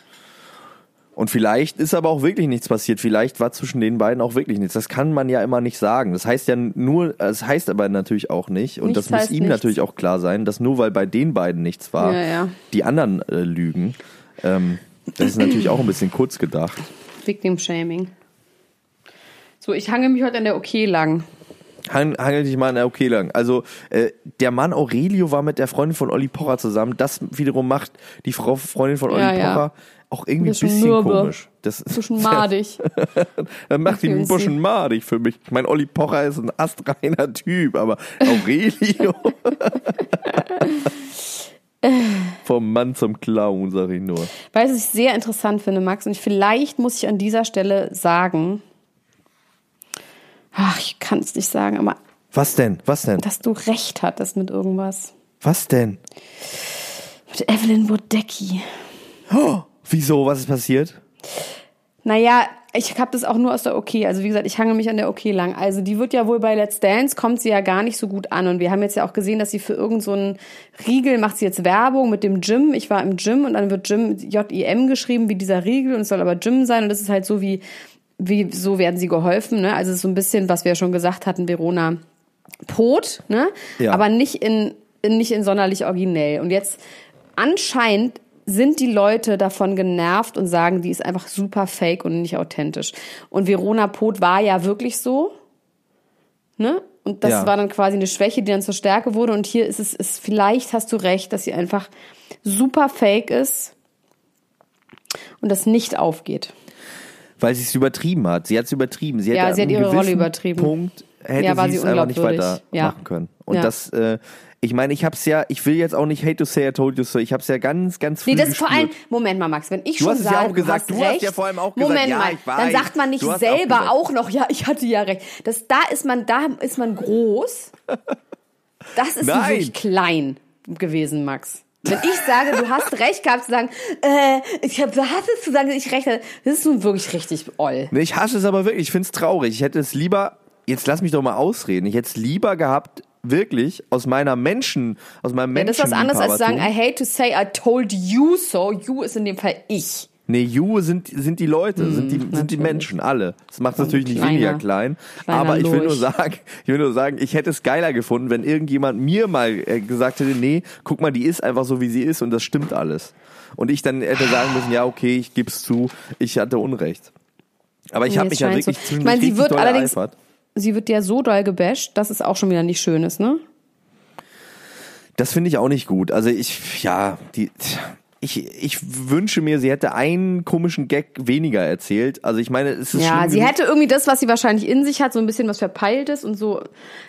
Und vielleicht ist aber auch wirklich nichts passiert. Vielleicht war zwischen den beiden auch wirklich nichts. Das kann man ja immer nicht sagen. Das heißt ja nur, es heißt aber natürlich auch nicht, und Nichts das muss ihm nichts. natürlich auch klar sein, dass nur weil bei den beiden nichts war, Ja, ja. die anderen äh, lügen. Ähm, das ist natürlich auch ein bisschen kurz gedacht. Victim Shaming. So, ich hange mich heute an der OK lang. Hang, hangel dich mal an der OK lang. Also äh, der Mann Aurelio war mit der Freundin von Olli Pocher zusammen. Das wiederum macht die Frau Freundin von Olli Ja, ja. Pocher auch irgendwie ein Bisschen mürbe. komisch. Das Bisschen madig. <laughs> Dann macht ihn ein bisschen madig für mich. Ich meine, Olli Pocher ist ein astreiner Typ, aber Aurelio. <laughs> <laughs> <laughs> Vom Mann zum Clown, sag ich nur. Weißt du, was ich sehr interessant finde, Max? Und vielleicht muss ich an dieser Stelle sagen, ach, ich kann es nicht sagen, aber Was denn? Was denn? dass du recht hattest mit irgendwas. Was denn? Mit Evelyn Bodecki. Wieso? Was ist passiert? Naja, ich habe das auch nur aus der OK. Also wie gesagt, ich hange mich an der OK lang. Also die wird ja wohl bei Let's Dance, kommt sie ja gar nicht so gut an. Und wir haben jetzt ja auch gesehen, dass sie für irgendeinen so einen Riegel macht sie jetzt Werbung mit dem Gym. Ich war im Gym und dann wird Gym J-I-M geschrieben wie dieser Riegel und es soll aber Gym sein. Und das ist halt so wie, wie so werden sie geholfen. Ne? Also es ist so ein bisschen, was wir ja schon gesagt hatten, Verona Pot, ne? Ja. aber nicht in, in, nicht in sonderlich originell. Und jetzt anscheinend sind die Leute davon genervt und sagen, die ist einfach super fake und nicht authentisch. Und Verona Pot war ja wirklich so, ne? Und das Ja. war dann quasi eine Schwäche, die dann zur Stärke wurde. Und hier ist es, ist, vielleicht hast du recht, dass sie einfach super fake ist und das nicht aufgeht. Weil sie es übertrieben hat. Sie hat es übertrieben. Sie Ja, sie hat ihre Rolle übertrieben. Punkt hätte Ja, war sie es einfach nicht weiter Ja. machen können. Und das, äh, ich meine, ich hab's ja, ich will jetzt auch nicht hate to say I told you so, ich hab's ja ganz, ganz früh Nee, das ist vor allem. Moment mal, Max, wenn ich Du schon hast es ja sage, auch gesagt, du hast hast recht, ja vor allem auch gesagt, Moment ja, mal, dann sagt man nicht hast selber auch auch, noch, ja, ich hatte ja recht. Das, da ist man, da ist man groß. <laughs> Das ist wirklich klein gewesen, Max. Wenn ich sage, du hast recht gehabt zu sagen, äh, ich hab, du hast es zu sagen, ich recht hatte, das ist nun wirklich richtig oll. Nee, Ich hasse es aber wirklich, ich find's traurig. Ich hätte es lieber, jetzt lass mich doch mal ausreden, ich hätte es lieber gehabt, wirklich, aus meiner Menschen, aus meinem Ja, Menschen. das ist was anderes als zu sagen, I hate to say I told you so. You ist in dem Fall ich. Nee, You sind, sind die Leute, sind, die, sind die. Menschen, alle. Das macht es natürlich nicht weniger klein. kleiner Aber ich will nur sagen, ich will nur sagen, ich hätte es geiler gefunden, wenn irgendjemand mir mal äh, gesagt hätte, nee, guck mal, die ist einfach so, wie sie ist und das stimmt alles. Und ich dann hätte sagen müssen, ja, okay, ich geb's zu, ich hatte Unrecht. Aber ich Nee, habe es mich ja wirklich so. zwischendurch Ich meine, sie wird allerdings- ereifert. Sie wird ja so doll gebasht, dass es auch schon wieder nicht schön ist, ne? Das finde ich auch nicht gut. Also ich, ja, die, ich, ich wünsche mir, sie hätte einen komischen Gag weniger erzählt. Also ich meine, es ist Ja, sie hätte irgendwie das, was sie wahrscheinlich in sich hat, so ein bisschen was Verpeiltes und so.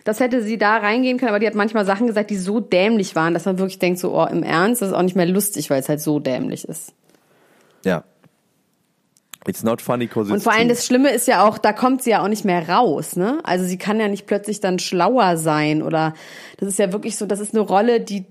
Das hätte sie da reingehen können, aber die hat manchmal Sachen gesagt, die so dämlich waren, dass man wirklich denkt, so, oh, im Ernst, das ist auch nicht mehr lustig, weil es halt so dämlich ist. Ja. It's not funny cause it's Und vor allem das Schlimme ist ja auch, da kommt sie ja auch nicht mehr raus, ne? Also sie kann ja nicht plötzlich dann schlauer sein oder das ist ja wirklich so, das ist eine Rolle, die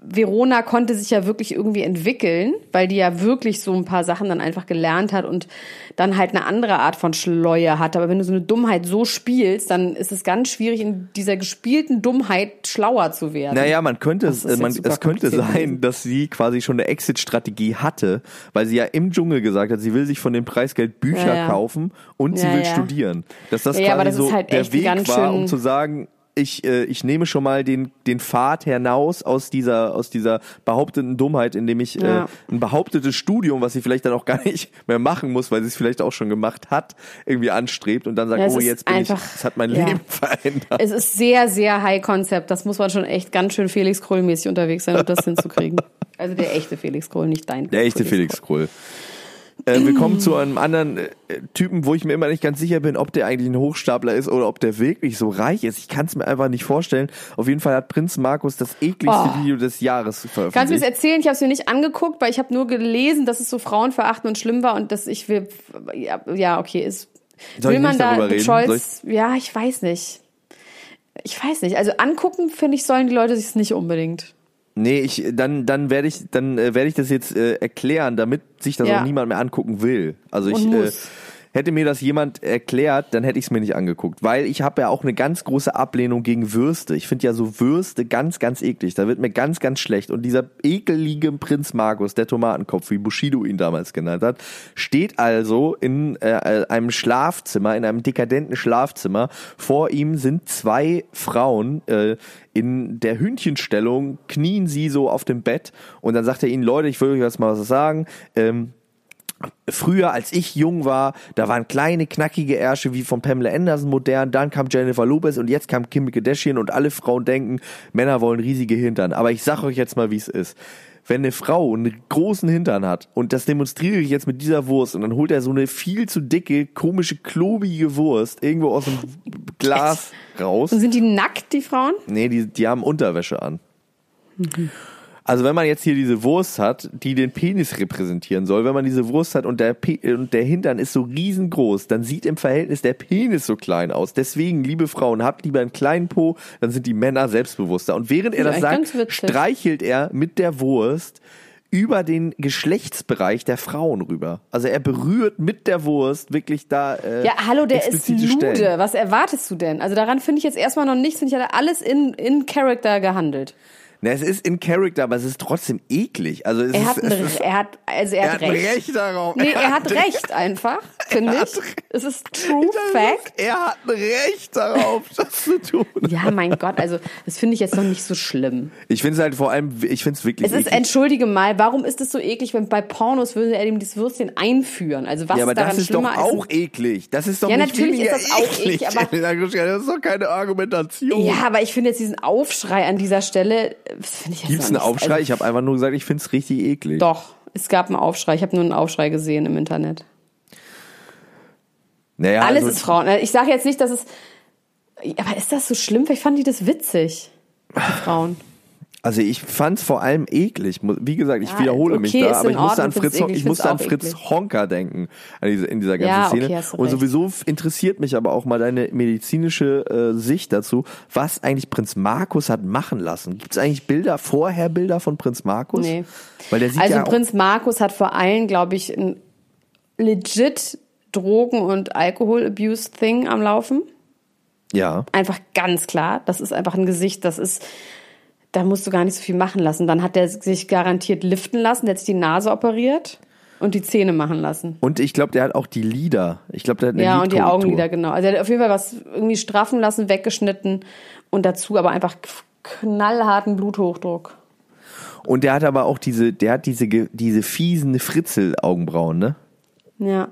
Verona konnte sich ja wirklich irgendwie entwickeln, weil die ja wirklich so ein paar Sachen dann einfach gelernt hat und dann halt eine andere Art von Schleue hat. Aber wenn du so eine Dummheit so spielst, dann ist es ganz schwierig, in dieser gespielten Dummheit schlauer zu werden. Naja, man könnte es, man, es könnte sein, dass sie quasi schon eine Exit-Strategie hatte, weil sie ja im Dschungel gesagt hat, sie will sich von dem Preisgeld Bücher Ja, ja. kaufen und sie Ja, will ja. studieren. Dass das Ja, ja, aber quasi das ist so halt der Weg ganz war, um zu sagen, ich, äh, ich nehme schon mal den, den Pfad hinaus aus dieser, aus dieser behaupteten Dummheit, indem ich Ja. äh, ein behauptetes Studium, was sie vielleicht dann auch gar nicht mehr machen muss, weil sie es vielleicht auch schon gemacht hat, irgendwie anstrebt und dann sagt, Ja, oh, jetzt bin einfach- ich, es hat mein ja. Leben <laughs> verändert. Es ist sehr, sehr High Concept. Das muss man schon echt ganz schön Felix Krull-mäßig unterwegs sein, um das <laughs> hinzukriegen. Also der echte Felix Krull, nicht dein. Der echte Felix Krull. Äh, wir kommen zu einem anderen äh, Typen, wo ich mir immer nicht ganz sicher bin, ob der eigentlich ein Hochstapler ist oder ob der wirklich so reich ist. Ich kann es mir einfach nicht vorstellen. Auf jeden Fall hat Prinz Markus das ekligste Oh. Video des Jahres Kannst du mir das veröffentlicht. erzählen? Ich habe es mir nicht angeguckt, weil ich habe nur gelesen, dass es so frauenverachtend und schlimm war und dass ich will. Ja, ja okay, ist. Soll ich will man da? Choice? Ja, ich weiß nicht. Ich weiß nicht. Also angucken finde ich sollen die Leute sich nicht unbedingt. Nee, ich, dann, dann werde ich, dann äh, werde ich das jetzt äh, erklären, damit sich das Ja. auch niemand mehr angucken will. Also Und ich, äh, muss. Hätte mir das jemand erklärt, dann hätte ich es mir nicht angeguckt, weil ich habe ja auch eine ganz große Ablehnung gegen Würste. Ich finde ja so Würste ganz, ganz eklig. Da wird mir ganz, ganz schlecht. Und dieser ekelige Prinz Markus, der Tomatenkopf, wie Bushido ihn damals genannt hat, steht also in äh, einem Schlafzimmer, in einem dekadenten Schlafzimmer. Vor ihm sind zwei Frauen äh, in der Hündchenstellung, knien sie so auf dem Bett und dann sagt er ihnen, Leute, ich will euch jetzt mal was sagen. Ähm, Früher, als ich jung war, da waren kleine, knackige Ärsche wie von Pamela Anderson modern, dann kam Jennifer Lopez und jetzt kam Kim Kardashian und alle Frauen denken, Männer wollen riesige Hintern. Aber ich sag euch jetzt mal, wie es ist. Wenn eine Frau einen großen Hintern hat und das demonstriere ich jetzt mit dieser Wurst und dann holt er so eine viel zu dicke, komische, klobige Wurst irgendwo aus dem Glas raus. Und sind die nackt, die Frauen? Nee, die, die haben Unterwäsche an. Also wenn man jetzt hier diese Wurst hat, die den Penis repräsentieren soll, wenn man diese Wurst hat und der, Pe und der Hintern ist so riesengroß, dann sieht im Verhältnis der Penis so klein aus. Deswegen, liebe Frauen, habt lieber einen kleinen Po, dann sind die Männer selbstbewusster. Und während er das sagt, streichelt er mit der Wurst über den Geschlechtsbereich der Frauen rüber. Also er berührt mit der Wurst wirklich da äh, Ja, hallo, der ist Lude. Stellen. Was erwartest du denn? Also daran finde ich jetzt erstmal noch nichts. Finde ich, hat er alles in, in Character gehandelt. Na, es ist in Character, aber es ist trotzdem eklig. Also es Er ist, hat, ist er hat, also er, Er hat hat recht. Recht darauf. Nee, er hat recht einfach, <laughs> finde ich. Es ist true fact. Er hat Recht darauf, <laughs> das zu tun. Ja, mein Gott, also das finde ich jetzt noch nicht so schlimm. Ich finde es halt vor allem, ich finde es wirklich Es ist, eklig. entschuldige mal, warum ist es so eklig, wenn bei Pornos würde er ihm das Würstchen einführen? Also was ja, aber ist daran das ist doch schlimmer als auch eklig. Das ist doch Ja, nicht natürlich ist das auch eklig. aber- das ist doch keine Argumentation. Ja, aber ich finde jetzt diesen Aufschrei an dieser Stelle, das finde ich jetzt Gibt's noch einen nicht- Aufschrei? Also, Ich habe einfach nur gesagt, ich finde es richtig eklig. doch, es gab einen Aufschrei. Ich habe nur einen Aufschrei gesehen im Internet. Naja, Alles also, ist Frauen. Ich sage jetzt nicht, dass es. Aber ist das so schlimm? Vielleicht fanden die das witzig. Die Frauen. Also ich fand es vor allem eklig. Wie gesagt, ich Ja, wiederhole mich okay, da, ist aber ich musste an Fritz, eklig, ich musste an Fritz eklig. Honka denken in dieser ganzen Ja, okay, Szene. du Und sowieso interessiert mich aber auch mal deine medizinische äh, Sicht dazu, was eigentlich Prinz Markus hat machen lassen. Gibt es eigentlich Bilder, vorher Bilder von Prinz Markus? Nee. Weil der sieht Also ja Prinz Markus hat vor allem, glaube ich, ein legit Drogen- und Alkohol-Abuse-Thing am Laufen. ja. Einfach ganz klar. Das ist einfach ein Gesicht, das ist, da musst du gar nicht so viel machen lassen. Dann hat er sich garantiert liften lassen, der hat sich die Nase operiert und die Zähne machen lassen. Und ich glaube, der hat auch die Lider. Ich glaube, der hat eine Ja, und die. Augenlider, genau. Also er hat auf jeden Fall was irgendwie straffen lassen, weggeschnitten und dazu aber einfach knallharten Bluthochdruck. Und der hat aber auch diese, der hat diese, diese fiesen Fritzel-Augenbrauen, ne? Ja.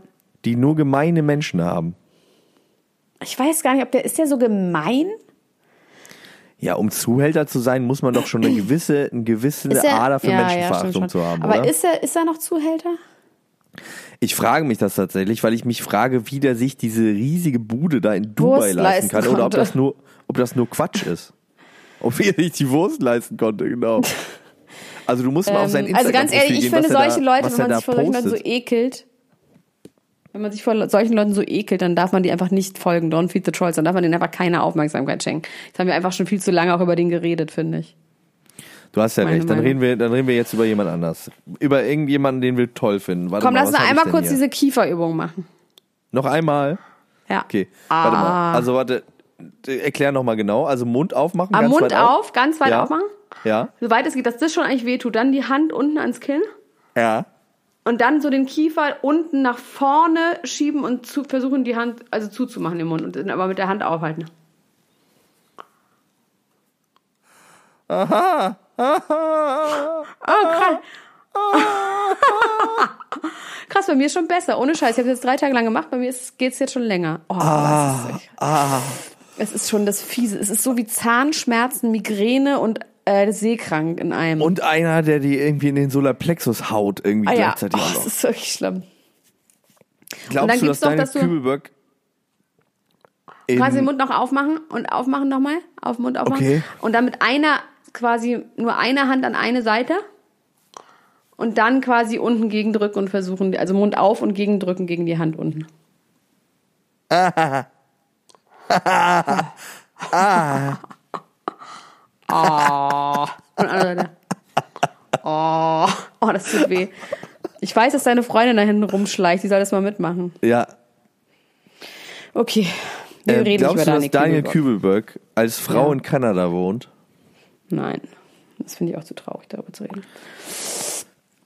Die nur gemeine Menschen haben. Ich weiß gar nicht, ob der, ist der so gemein? Ja, um Zuhälter zu sein, muss man doch schon eine gewisse, eine gewisse er- Ader für Ja, ja, Menschenverachtung stimmt schon. zu haben, Aber oder? ist er, ist er noch Zuhälter? ich frage mich das tatsächlich, weil ich mich frage, wie der sich diese riesige Bude da in Dubai leisten leisten kann oder ob konnte. das nur, ob das nur Quatsch ist. Ob er sich die Wurst leisten konnte, genau. <laughs> Also du musst mal auf sein Ähm, also Instagram ganz ehrlich, ich finde solche Leute, wenn man sich vor solchen Leuten so ekelt, wenn man sich vor solchen Leuten so ekelt, dann darf man die einfach nicht folgen. Don't feed the trolls. Dann darf man denen einfach keine Aufmerksamkeit schenken. Jetzt haben wir einfach schon viel zu lange auch über den geredet, finde ich. Du hast ja meine recht. Dann Meinung. reden wir, dann reden wir jetzt über jemand anders. Über irgendjemanden, den wir toll finden. Warte Komm, mal, lass uns einmal kurz hier? diese Kieferübung machen. Noch einmal. Ja. Okay. Ah. Warte mal. Also warte. Erklär noch mal genau. Also Mund aufmachen. Am ganz Mund weit auf, ganz weit Ja. aufmachen. Ja. Soweit es geht, dass das schon eigentlich wehtut. Dann die Hand unten ans Kinn. Ja. Und dann so den Kiefer unten nach vorne schieben und zu, versuchen die Hand also zuzumachen im Mund und dann aber mit der Hand aufhalten. Aha. <laughs> Krass, bei mir ist schon besser. Ohne Scheiß. Ich habe jetzt drei Tage lang gemacht. Bei mir geht es jetzt schon länger. Oh, ah, es, ist Ah. es ist schon das Fiese. Es ist so wie Zahnschmerzen, Migräne und äh, seekrank in einem. Und einer, der die irgendwie in den Solarplexus haut, irgendwie ah, ja. gleichzeitig oh, auch das noch. ist wirklich schlimm. Glaubst dann du, dass noch, deine dass in, Quasi den Mund noch aufmachen und aufmachen nochmal. Auf den Mund aufmachen. Okay. Und dann mit einer, quasi nur eine Hand an eine Seite. Und dann quasi unten gegendrücken und versuchen, also Mund auf und gegendrücken gegen die Hand unten. <laughs> <laughs> Oh. Und andere Seite. Oh. oh, das tut weh. Ich weiß, dass deine Freundin da hinten rumschleicht. Die soll das mal mitmachen. ja, Okay. Wir äh, reden nicht glaubst über du, dass Daniel Kübelberg. Kübelberg als Frau Ja. in Kanada wohnt? Nein. Das finde ich auch zu traurig, darüber zu reden.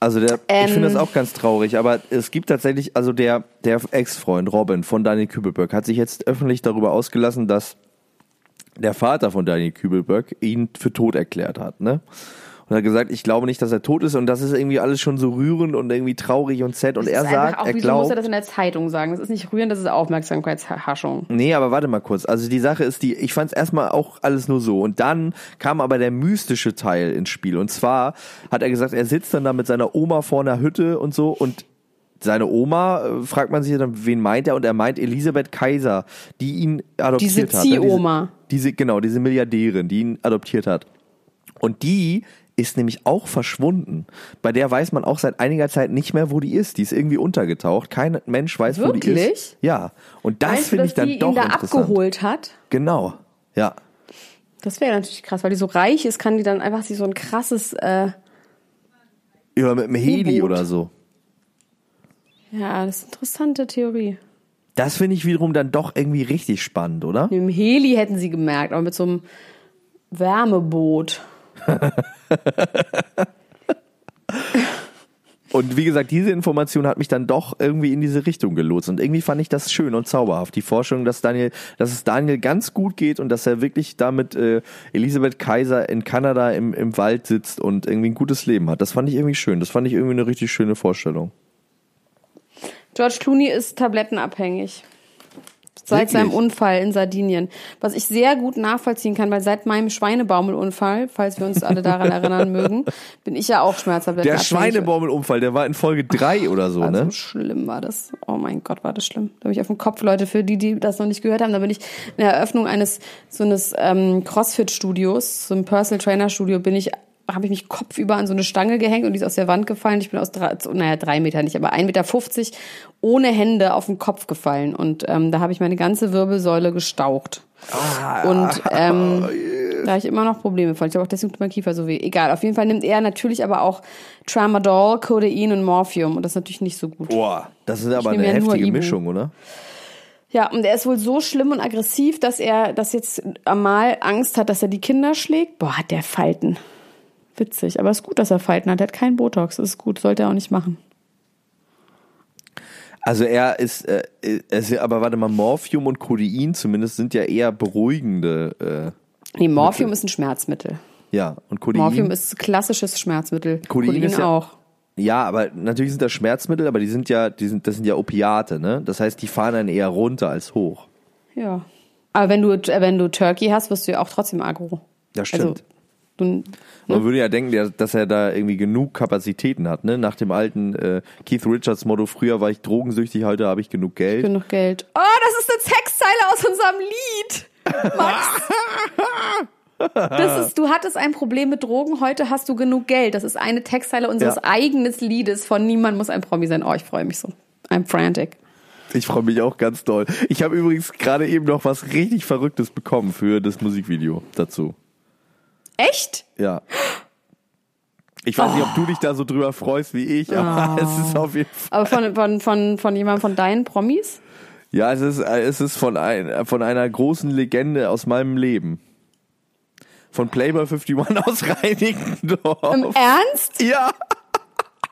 Also der, ich Ähm. finde das auch ganz traurig, aber es gibt tatsächlich, also der, der Ex-Freund Robin von Daniel Kübelberg hat sich jetzt öffentlich darüber ausgelassen, dass der Vater von Daniel Kübelberg ihn für tot erklärt hat, ne? Und hat gesagt, ich glaube nicht, dass er tot ist und das ist irgendwie alles schon so rührend und irgendwie traurig und sad und Das er sagt, auch, er wieso muss er glaubt, das in der Zeitung sagen? Das ist nicht rührend, das ist Aufmerksamkeitshaschung. Nee, aber warte mal kurz. Also die Sache ist die, ich fand es erstmal auch alles nur so. Und dann kam aber der mystische Teil ins Spiel. Und zwar hat er gesagt, er sitzt dann da mit seiner Oma vor einer Hütte und so und seine Oma, äh, fragt man sich dann, wen meint er? Und er meint Elisabeth Kaiser, die ihn adoptiert Diese hat. ne? Ziehoma. Diese, diese, genau, diese Milliardärin, die ihn adoptiert hat. Und die ist nämlich auch verschwunden. Bei der weiß man auch seit einiger Zeit nicht mehr, wo die ist. Die ist irgendwie untergetaucht. Kein Mensch weiß, wo die Wirklich? ist. Ja. Und das finde ich dann die doch ihn da interessant. abgeholt hat? Genau. Ja. Das wäre natürlich krass, weil die so reich ist, kann die dann einfach sich so ein krasses, äh, Oder mit dem Heli oder so. Ja, das ist eine interessante Theorie. Das finde ich wiederum dann doch irgendwie richtig spannend, oder? Mit dem Heli hätten sie gemerkt, aber mit so einem Wärmeboot. <laughs> Und wie gesagt, diese Information hat mich dann doch irgendwie in diese Richtung gelotst. Und irgendwie fand ich das schön und zauberhaft. Die Vorstellung, dass Daniel, dass es Daniel ganz gut geht und dass er wirklich damit äh, Elisabeth Kaiser in Kanada im, im Wald sitzt und irgendwie ein gutes Leben hat. Das fand ich irgendwie schön. Das fand ich irgendwie eine richtig schöne Vorstellung. George Clooney ist tablettenabhängig. Seit Wirklich? seinem Unfall in Sardinien. Was ich sehr gut nachvollziehen kann, weil seit meinem Schweinebaumelunfall, falls wir uns alle daran erinnern <laughs> mögen, bin ich ja auch Schmerztabletten Der Schweinebaumelunfall, der war in Folge drei oder so, Also ne? schlimm war das. Oh mein Gott, war das schlimm. Da bin ich auf dem Kopf, Leute, für die, die das noch nicht gehört haben, da bin ich in der Eröffnung eines so eines ähm, CrossFit-Studios, so einem Personal Trainer-Studio, bin ich habe ich mich kopfüber an so eine Stange gehängt und die ist aus der Wand gefallen. Ich bin aus drei, naja, drei Meter nicht, aber 1,50 Meter ohne Hände auf den Kopf gefallen. Und ähm, da habe ich meine ganze Wirbelsäule gestaucht. Und ähm, da habe ich immer noch Probleme von. Ich glaube auch deswegen tut mein Kiefer so weh. Egal, auf jeden Fall nimmt er natürlich aber auch Tramadol, Codein und Morphium. Und das ist natürlich nicht so gut. Boah, das ist aber eine ja heftige. Mischung, oder? Ja, und er ist wohl so schlimm und aggressiv, dass er das jetzt einmal Angst hat, dass er die Kinder schlägt. Boah, hat der Falten. Witzig, aber es ist gut, dass er Falten hat. Er hat keinen Botox. Das ist gut, sollte er auch nicht machen. Also er ist, äh, es, aber warte mal, Morphium und Codein zumindest sind ja eher beruhigende, äh, Nee, Morphium ist ein Schmerzmittel. ja, und Codein. Morphium ist klassisches Schmerzmittel. Codein ist ja- auch. Ja, aber natürlich sind das Schmerzmittel, aber die sind ja, die sind, das sind ja Opiate, ne? Das heißt, die fahren dann eher runter als hoch. Ja. Aber wenn du, wenn du Turkey hast, wirst du ja auch trotzdem agro. Das stimmt. Also, du, Man würde ja denken, dass er da irgendwie genug Kapazitäten hat, ne? Nach dem alten äh, Keith Richards Motto, früher war ich drogensüchtig, heute habe ich genug Geld. genug Geld. Oh, das ist eine Textzeile aus unserem Lied. Max. <laughs> Das ist, du hattest ein Problem mit Drogen, heute hast du genug Geld. Das ist eine Textzeile unseres Ja. eigenen Liedes von Niemand muss ein Promi sein. Oh, ich freue mich so. I'm frantic. Ich freue mich auch ganz doll. Ich habe übrigens gerade eben noch was richtig Verrücktes bekommen für das Musikvideo dazu. Echt? Ja. Ich weiß nicht, ob du dich da so drüber freust wie ich, aber es ist auf jeden Fall. Aber von, von, von, von jemandem von deinen Promis? Ja, es ist, äh, es ist von, ein, von einer großen Legende aus meinem Leben. Von Playboy 51 aus <laughs> Reinickendorf. Im Ernst? Ja.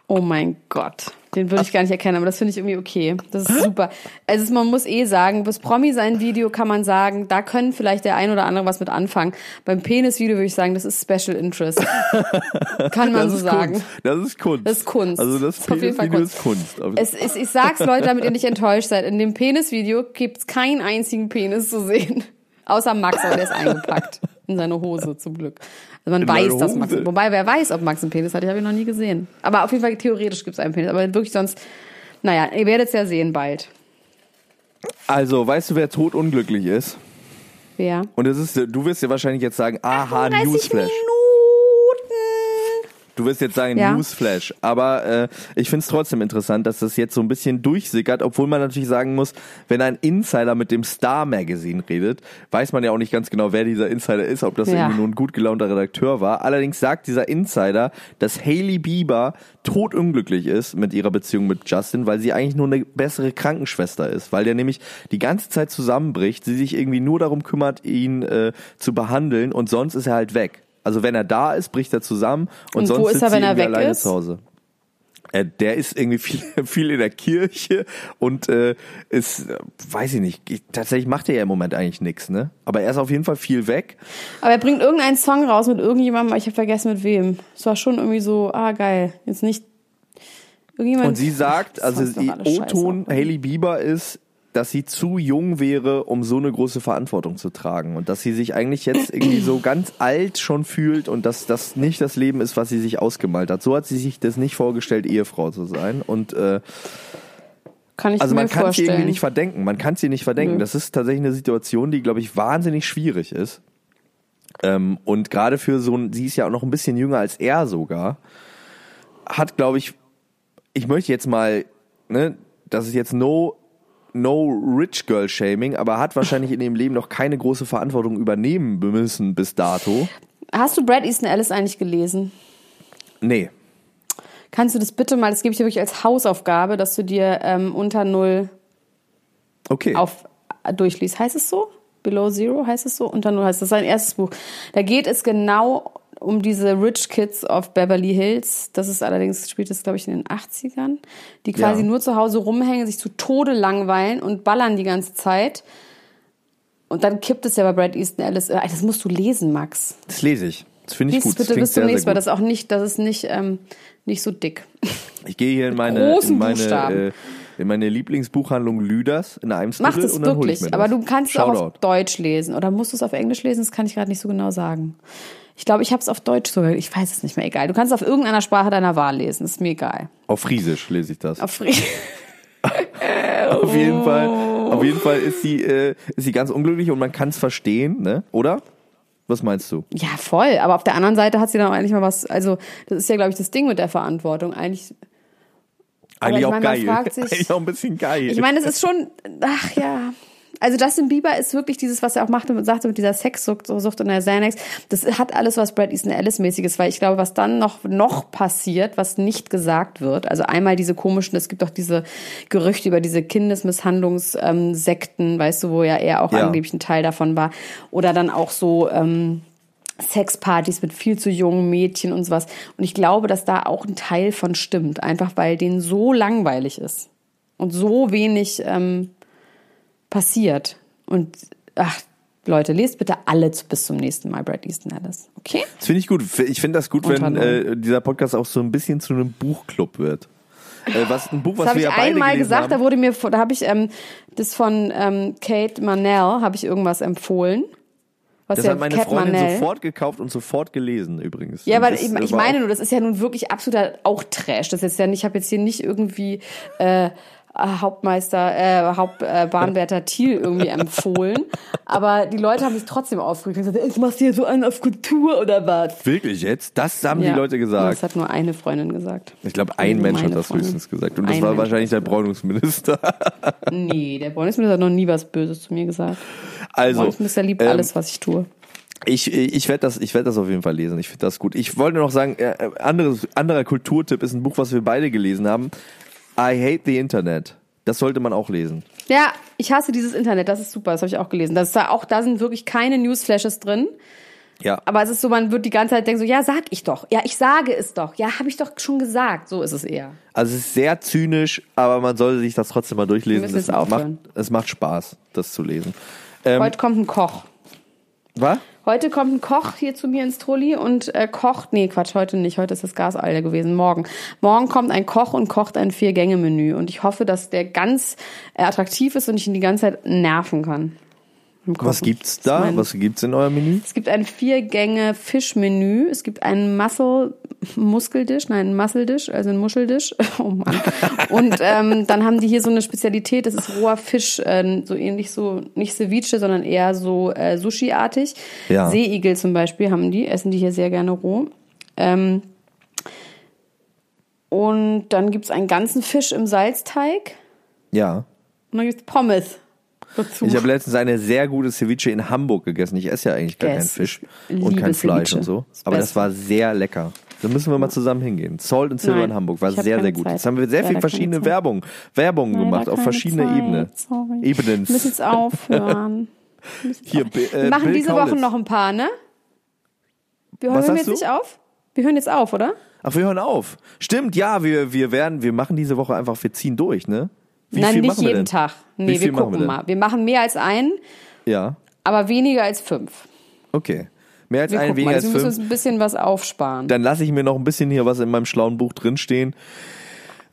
Oh mein Gott. Den würde ich gar nicht erkennen, aber das finde ich irgendwie okay. Das ist super. Also man muss eh sagen, bis Promi sein Video kann man sagen, da können vielleicht der ein oder andere was mit anfangen. Beim Penis-Video würde ich sagen, das ist Special Interest. <laughs> kann man so sagen. Kunst. Das ist Kunst. Das ist Kunst. Also das Das ist auf jeden Fall Penis-Video Kunst. ist Kunst. Es, es, ich sag's Leute, damit ihr nicht enttäuscht seid. In dem Penis-Video gibt's keinen einzigen Penis zu sehen. Außer Max, aber der ist eingepackt. In seine Hose, zum Glück. Also man In weiß, dass Max, wobei wer weiß, ob Max einen Penis hat, ich habe ihn noch nie gesehen. Aber auf jeden Fall theoretisch gibt's einen Penis. Aber wirklich sonst, naja, ihr werdet's ja sehen bald. Also, weißt du, wer totunglücklich ist? Wer? Und es ist, du wirst ja wahrscheinlich jetzt sagen, aha, 30 Newsflash. Minuten. Du wirst jetzt sagen Ja. Newsflash, aber äh, ich finde es trotzdem interessant, dass das jetzt so ein bisschen durchsickert, obwohl man natürlich sagen muss, wenn ein Insider mit dem Star Magazine redet, weiß man ja auch nicht ganz genau, wer dieser Insider ist, ob das Ja. irgendwie nur ein gut gelaunter Redakteur war. Allerdings sagt dieser Insider, dass Hailey Bieber totunglücklich ist mit ihrer Beziehung mit Justin, weil sie eigentlich nur eine bessere Krankenschwester ist, weil der nämlich die ganze Zeit zusammenbricht, sie sich irgendwie nur darum kümmert, ihn äh, zu behandeln und sonst ist er halt weg. Also wenn er da ist, bricht er zusammen und, Und sonst wo ist er, wenn er weg alleine ist? zu Hause. Äh, der ist irgendwie viel, <laughs> viel in der Kirche und äh, ist, äh, weiß ich nicht, ich, tatsächlich macht er ja im Moment eigentlich nichts, ne? Aber er ist auf jeden Fall viel weg. Aber er bringt irgendeinen Song raus mit irgendjemandem, ich habe vergessen mit wem. Es war schon irgendwie so, ah geil, jetzt nicht irgendjemand. Und sie sagt, also. O-Ton Hailey Bieber ist, dass sie zu jung wäre, um so eine große Verantwortung zu tragen und dass sie sich eigentlich jetzt irgendwie so ganz alt schon fühlt und dass das nicht das Leben ist, was sie sich ausgemalt hat. So hat sie sich das nicht vorgestellt, Ehefrau zu sein und äh, Kann ich Also man kann vorstellen. irgendwie nicht verdenken. Man kann ihr nicht verdenken. Nö. Das ist tatsächlich eine Situation, die, glaube ich, wahnsinnig schwierig ist. Ähm, und gerade für so ein, sie ist ja auch noch ein bisschen jünger als er sogar, hat, glaube ich, ich möchte jetzt mal, ne, das ist jetzt no, no rich girl shaming, aber hat wahrscheinlich in ihrem Leben noch keine große Verantwortung übernehmen müssen bis dato. Hast du Brad Easton Ellis eigentlich gelesen? Nee. Kannst du das bitte mal, das gebe ich dir wirklich als Hausaufgabe, dass du dir ähm, unter Null Okay. auf äh, durchliest. Heißt es so? Below Zero heißt es so? Unter Null heißt es. Das ist sein erstes Buch. Da geht es genau um diese Rich Kids of Beverly Hills. Das ist allerdings, spielt es, glaube ich, in den 80ern, die quasi Ja. nur zu Hause rumhängen, sich zu Tode langweilen und ballern die ganze Zeit. Und dann kippt es ja bei Brad Easton Ellis. Äh, Das musst du lesen, Max. Das lese ich. Das finde ich Lies gut. es Das bitte bis zum nächsten Mal. Das ist auch nicht, das ist nicht, ähm, nicht so dick. Ich gehe hier in meine, in meine, äh, in meine Lieblingsbuchhandlung Lüders in Eimsbüttel Mach das und dann hole ich wirklich. mir Aber das. du kannst es auch auf. Deutsch lesen. Oder musst du es auf Englisch lesen? Das kann ich gerade nicht so genau sagen. Ich glaube, ich habe es auf Deutsch sogar. Ich weiß es nicht mehr. Egal. Du kannst es auf irgendeiner Sprache deiner Wahl lesen. Ist mir egal. Auf Friesisch lese ich das. Auf Fri <laughs> Auf jeden Fall, auf jeden Fall ist sie, äh, ist sie ganz unglücklich und man kann es verstehen, ne? Oder? Was meinst du? ja, voll. Aber auf der anderen Seite hat sie dann auch eigentlich mal was. Also, das ist ja, glaube ich, das Ding mit der Verantwortung. Eigentlich. Eigentlich ich auch meine, geil. sich- <laughs> Eigentlich auch ein bisschen geil. Ich meine, es ist schon. Ach ja. Also Justin Bieber ist wirklich dieses, was er auch machte, sagte mit dieser Sexsucht Sucht und der Xanax. Das hat alles was Brad Easton Ellis mäßiges, weil ich glaube, was dann noch noch passiert, was nicht gesagt wird. Also einmal diese komischen, es gibt auch diese Gerüchte über diese Kindesmisshandlungssekten, ähm, weißt du, wo ja er auch Ja. angeblich ein Teil davon war, oder dann auch so ähm, Sexpartys mit viel zu jungen Mädchen und sowas. Und ich glaube, dass da auch ein Teil von stimmt, einfach weil denen so langweilig ist und so wenig ähm, passiert. Und ach, Leute, lest bitte alle zu- bis zum nächsten Mal Brad Easton Ellis. Okay? Das finde ich gut. Ich finde das gut, wenn äh, dieser Podcast auch so ein bisschen zu einem Buchclub wird. Äh, was ein Buch, was Das habe wir ich ja beide einmal gesagt, haben. da wurde mir, da habe ich ähm, das von ähm, Kate Manel, habe ich irgendwas empfohlen. Was das ja hat meine Cat Freundin Manel. sofort gekauft und sofort gelesen übrigens. Ja, aber das, ich, ich meine nur, das ist ja nun wirklich absoluter auch Trash. Das ist ja nicht, ich habe jetzt hier nicht irgendwie äh, Hauptmeister, äh, Hauptbahnwärter Thiel irgendwie empfohlen. Aber die Leute haben sich trotzdem aufgeregt und gesagt, ich machst hier so einen auf Kultur oder was? Wirklich jetzt? Das haben Ja. die Leute gesagt. Das hat nur eine Freundin gesagt. Ich glaube, ein Mensch hat das Freundin. höchstens gesagt. Und das Ein war Mensch wahrscheinlich der Bräunungsminister. Nee, der Bundesminister hat noch nie was Böses zu mir gesagt. Der Also, Bundesminister liebt ähm, alles, was ich tue. Ich, ich werde das, ich werd das auf jeden Fall lesen. Ich finde das gut. Ich wollte noch sagen, äh, anderes, anderer Kulturtipp ist ein Buch, was wir beide gelesen haben. I Hate the Internet. Das sollte man auch lesen. Ja, ich hasse dieses Internet, das ist super, das habe ich auch gelesen. Das ist da auch, da sind wirklich keine Newsflashes drin. Ja. Aber es ist so, man wird die ganze Zeit denken so, ja, sag ich doch. Ja, ich sage es doch. Ja, habe ich doch schon gesagt. So ist es eher. Also es ist sehr zynisch, aber man sollte sich das trotzdem mal durchlesen. Es macht, es macht Spaß, das zu lesen. Ähm, Heute kommt ein Koch. was? Heute kommt ein Koch hier zu mir ins Trulli und äh, kocht. Nee, Quatsch, heute nicht. Heute ist das Gas alle gewesen. Morgen. Morgen kommt ein Koch und kocht ein Vier-Gänge-Menü. Und ich hoffe, dass der ganz äh, attraktiv ist und ich ihn die ganze Zeit nerven kann. Was gibt's da? mein- Was gibt's in eurem Menü? Es gibt ein Vier-Gänge-Fischmenü. Es gibt einen Muscle, Muskeldish, nein, Musseldish, also ein Muscheldish. <laughs> Oh Mann. Und ähm, dann haben die hier so eine Spezialität, das ist roher Fisch, äh, so ähnlich so, nicht Ceviche, sondern eher so äh, Sushi-artig. Ja. Seeigel zum Beispiel haben die, essen die hier sehr gerne roh. Ähm, und dann gibt's einen ganzen Fisch im Salzteig. Ja. Und dann gibt's Pommes dazu. Ich habe letztens eine sehr gute Ceviche in Hamburg gegessen. Ich esse ja eigentlich gar keinen Yes. Fisch Ich und kein Fleisch Ceviche. und so. Das Aber das war sehr lecker. Da müssen wir mal zusammen hingehen. Salt and Silver Nein, in Hamburg war sehr, sehr gut. Zeit. Jetzt haben wir sehr Leider viel verschiedene. Werbung, Werbung Leider gemacht auf verschiedene Zeit, Ebene. Sorry. Ebenen. Wir müssen jetzt <laughs> aufhören. Hier, Bi- äh, Wir machen Bill diese Kaulitz. Woche noch ein paar, ne? Wir Was hören jetzt du? nicht auf? Wir hören jetzt auf, oder? Ach, wir hören auf. Stimmt, ja, wir, wir werden, wir machen diese Woche einfach, wir ziehen durch, ne? Wie Nein, nicht jeden? Tag. Wie Nee, viel wir gucken wir mal. Wir machen mehr als einen, Ja, aber weniger als fünf. okay. Mehr als Wir ein, gucken weniger mal. als Also wir müssen fünf. uns ein bisschen was aufsparen. Dann lasse ich mir noch ein bisschen hier was in meinem schlauen Buch drinstehen.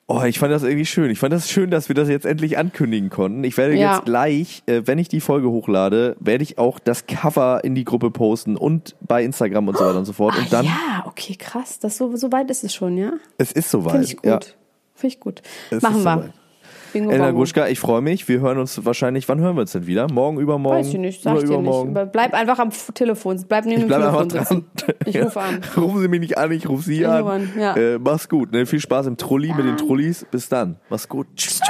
Oh, ich fand das irgendwie schön. Ich fand das schön, dass wir das jetzt endlich ankündigen konnten. Ich werde Ja. jetzt gleich, äh, wenn ich die Folge hochlade, werde ich auch das Cover in die Gruppe posten und bei Instagram und so weiter und so fort. Und dann, ja, okay, krass. Das so, so weit ist es schon, ja? es ist soweit. Finde ich gut. Ja, Finde ich gut. es Machen wir. soweit. Bingo Elena Bongo. Gruschka, ich freue mich. Wir hören uns wahrscheinlich, wann hören wir uns denn wieder? Morgen, übermorgen? Weiß ich nicht, sag ich dir nicht. Bleib einfach am Telefon. Bleib neben Ich dem bleibe einfach Telefon dran. sitzen. <laughs> Ich rufe an. <laughs> Rufen Sie mich nicht an, ich rufe Sie Ich an. an, ja. äh, mach's gut. Ne? Viel Spaß im Trulli mit den Trullis. Bis dann. Mach's gut. Tschüss.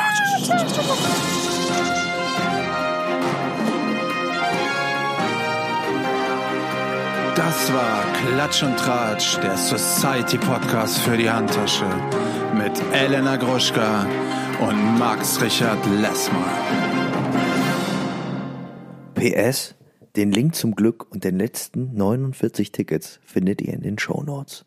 Das war Klatsch und Tratsch, der Society Podcast für die Handtasche mit Elena Gruschka und Max Richard Lessmann. PS, den Link zum Glück und den letzten 49 Tickets findet ihr in den Shownotes.